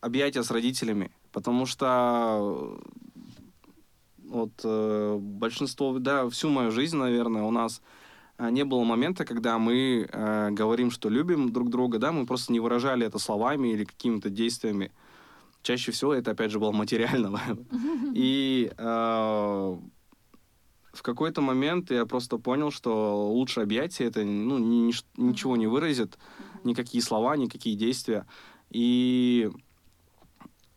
объятия с родителями, потому что вот э, большинство, да, всю мою жизнь, наверное, у нас э, не было момента, когда мы э, говорим, что любим друг друга, да, мы просто не выражали это словами или какими-то действиями. Чаще всего это, опять же, было материального. И э, в какой-то момент я просто понял, что лучше объятия это ну, ни- нич- ничего не выразит, никакие слова, никакие действия. И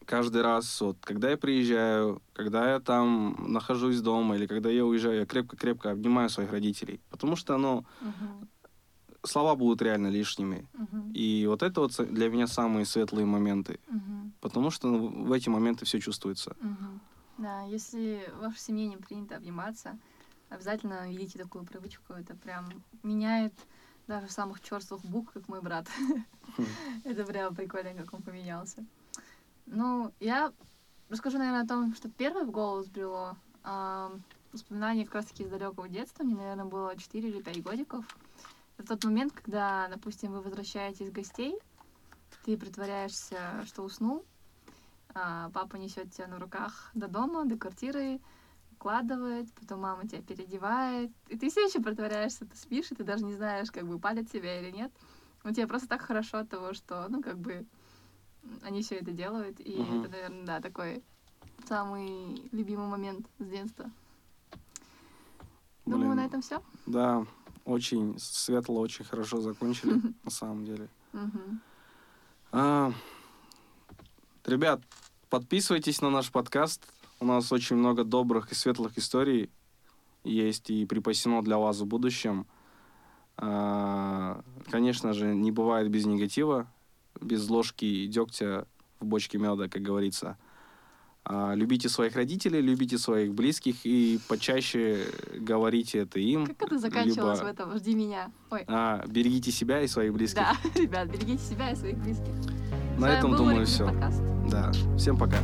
каждый раз, вот, когда я приезжаю, когда я там нахожусь дома или когда я уезжаю, я крепко-крепко обнимаю своих родителей. Потому что, ну, Мгм, слова будут реально лишними. мгм, И вот это вот для меня самые светлые моменты. мгм, Потому что ну, в эти моменты все чувствуется. мгм. Да, если в вашей семье не принято обниматься, обязательно ведите такую привычку. Это прям меняет даже самых черствых букв, как мой брат. Это прям прикольно, как он поменялся. Ну, я расскажу, наверное, о том, что первое в голову сбрело. Воспоминания как раз-таки из далекого детства. Мне, наверное, было 4 или 5 годиков. Это тот момент, когда, допустим, вы возвращаетесь гостей, ты притворяешься, что уснул, а папа несет тебя на руках до дома, до квартиры, укладывает, потом мама тебя переодевает, и ты все еще притворяешься, ты спишь, и ты даже не знаешь, как бы палят тебя или нет. Но тебе просто так хорошо от того, что, ну, как бы, они все это делают, и Мгм. это, наверное, да, такой самый любимый момент с детства. Думаю, Блин. на этом все. Да, очень светло, очень хорошо закончили, на самом деле. А, Ребят, подписывайтесь на наш подкаст. У нас очень много добрых и светлых историй есть и припасено для вас в будущем. А, Конечно же, не бывает без негатива, без ложки дегтя в бочке меда, как говорится. А, Любите своих родителей, любите своих близких и почаще говорите это им. Как это заканчивалось либо, в этом? Жди меня. Ой. а, берегите себя и своих близких. Да, ребят, берегите себя и своих близких. На этом, думаю, все. подкаст. Да. Всем пока.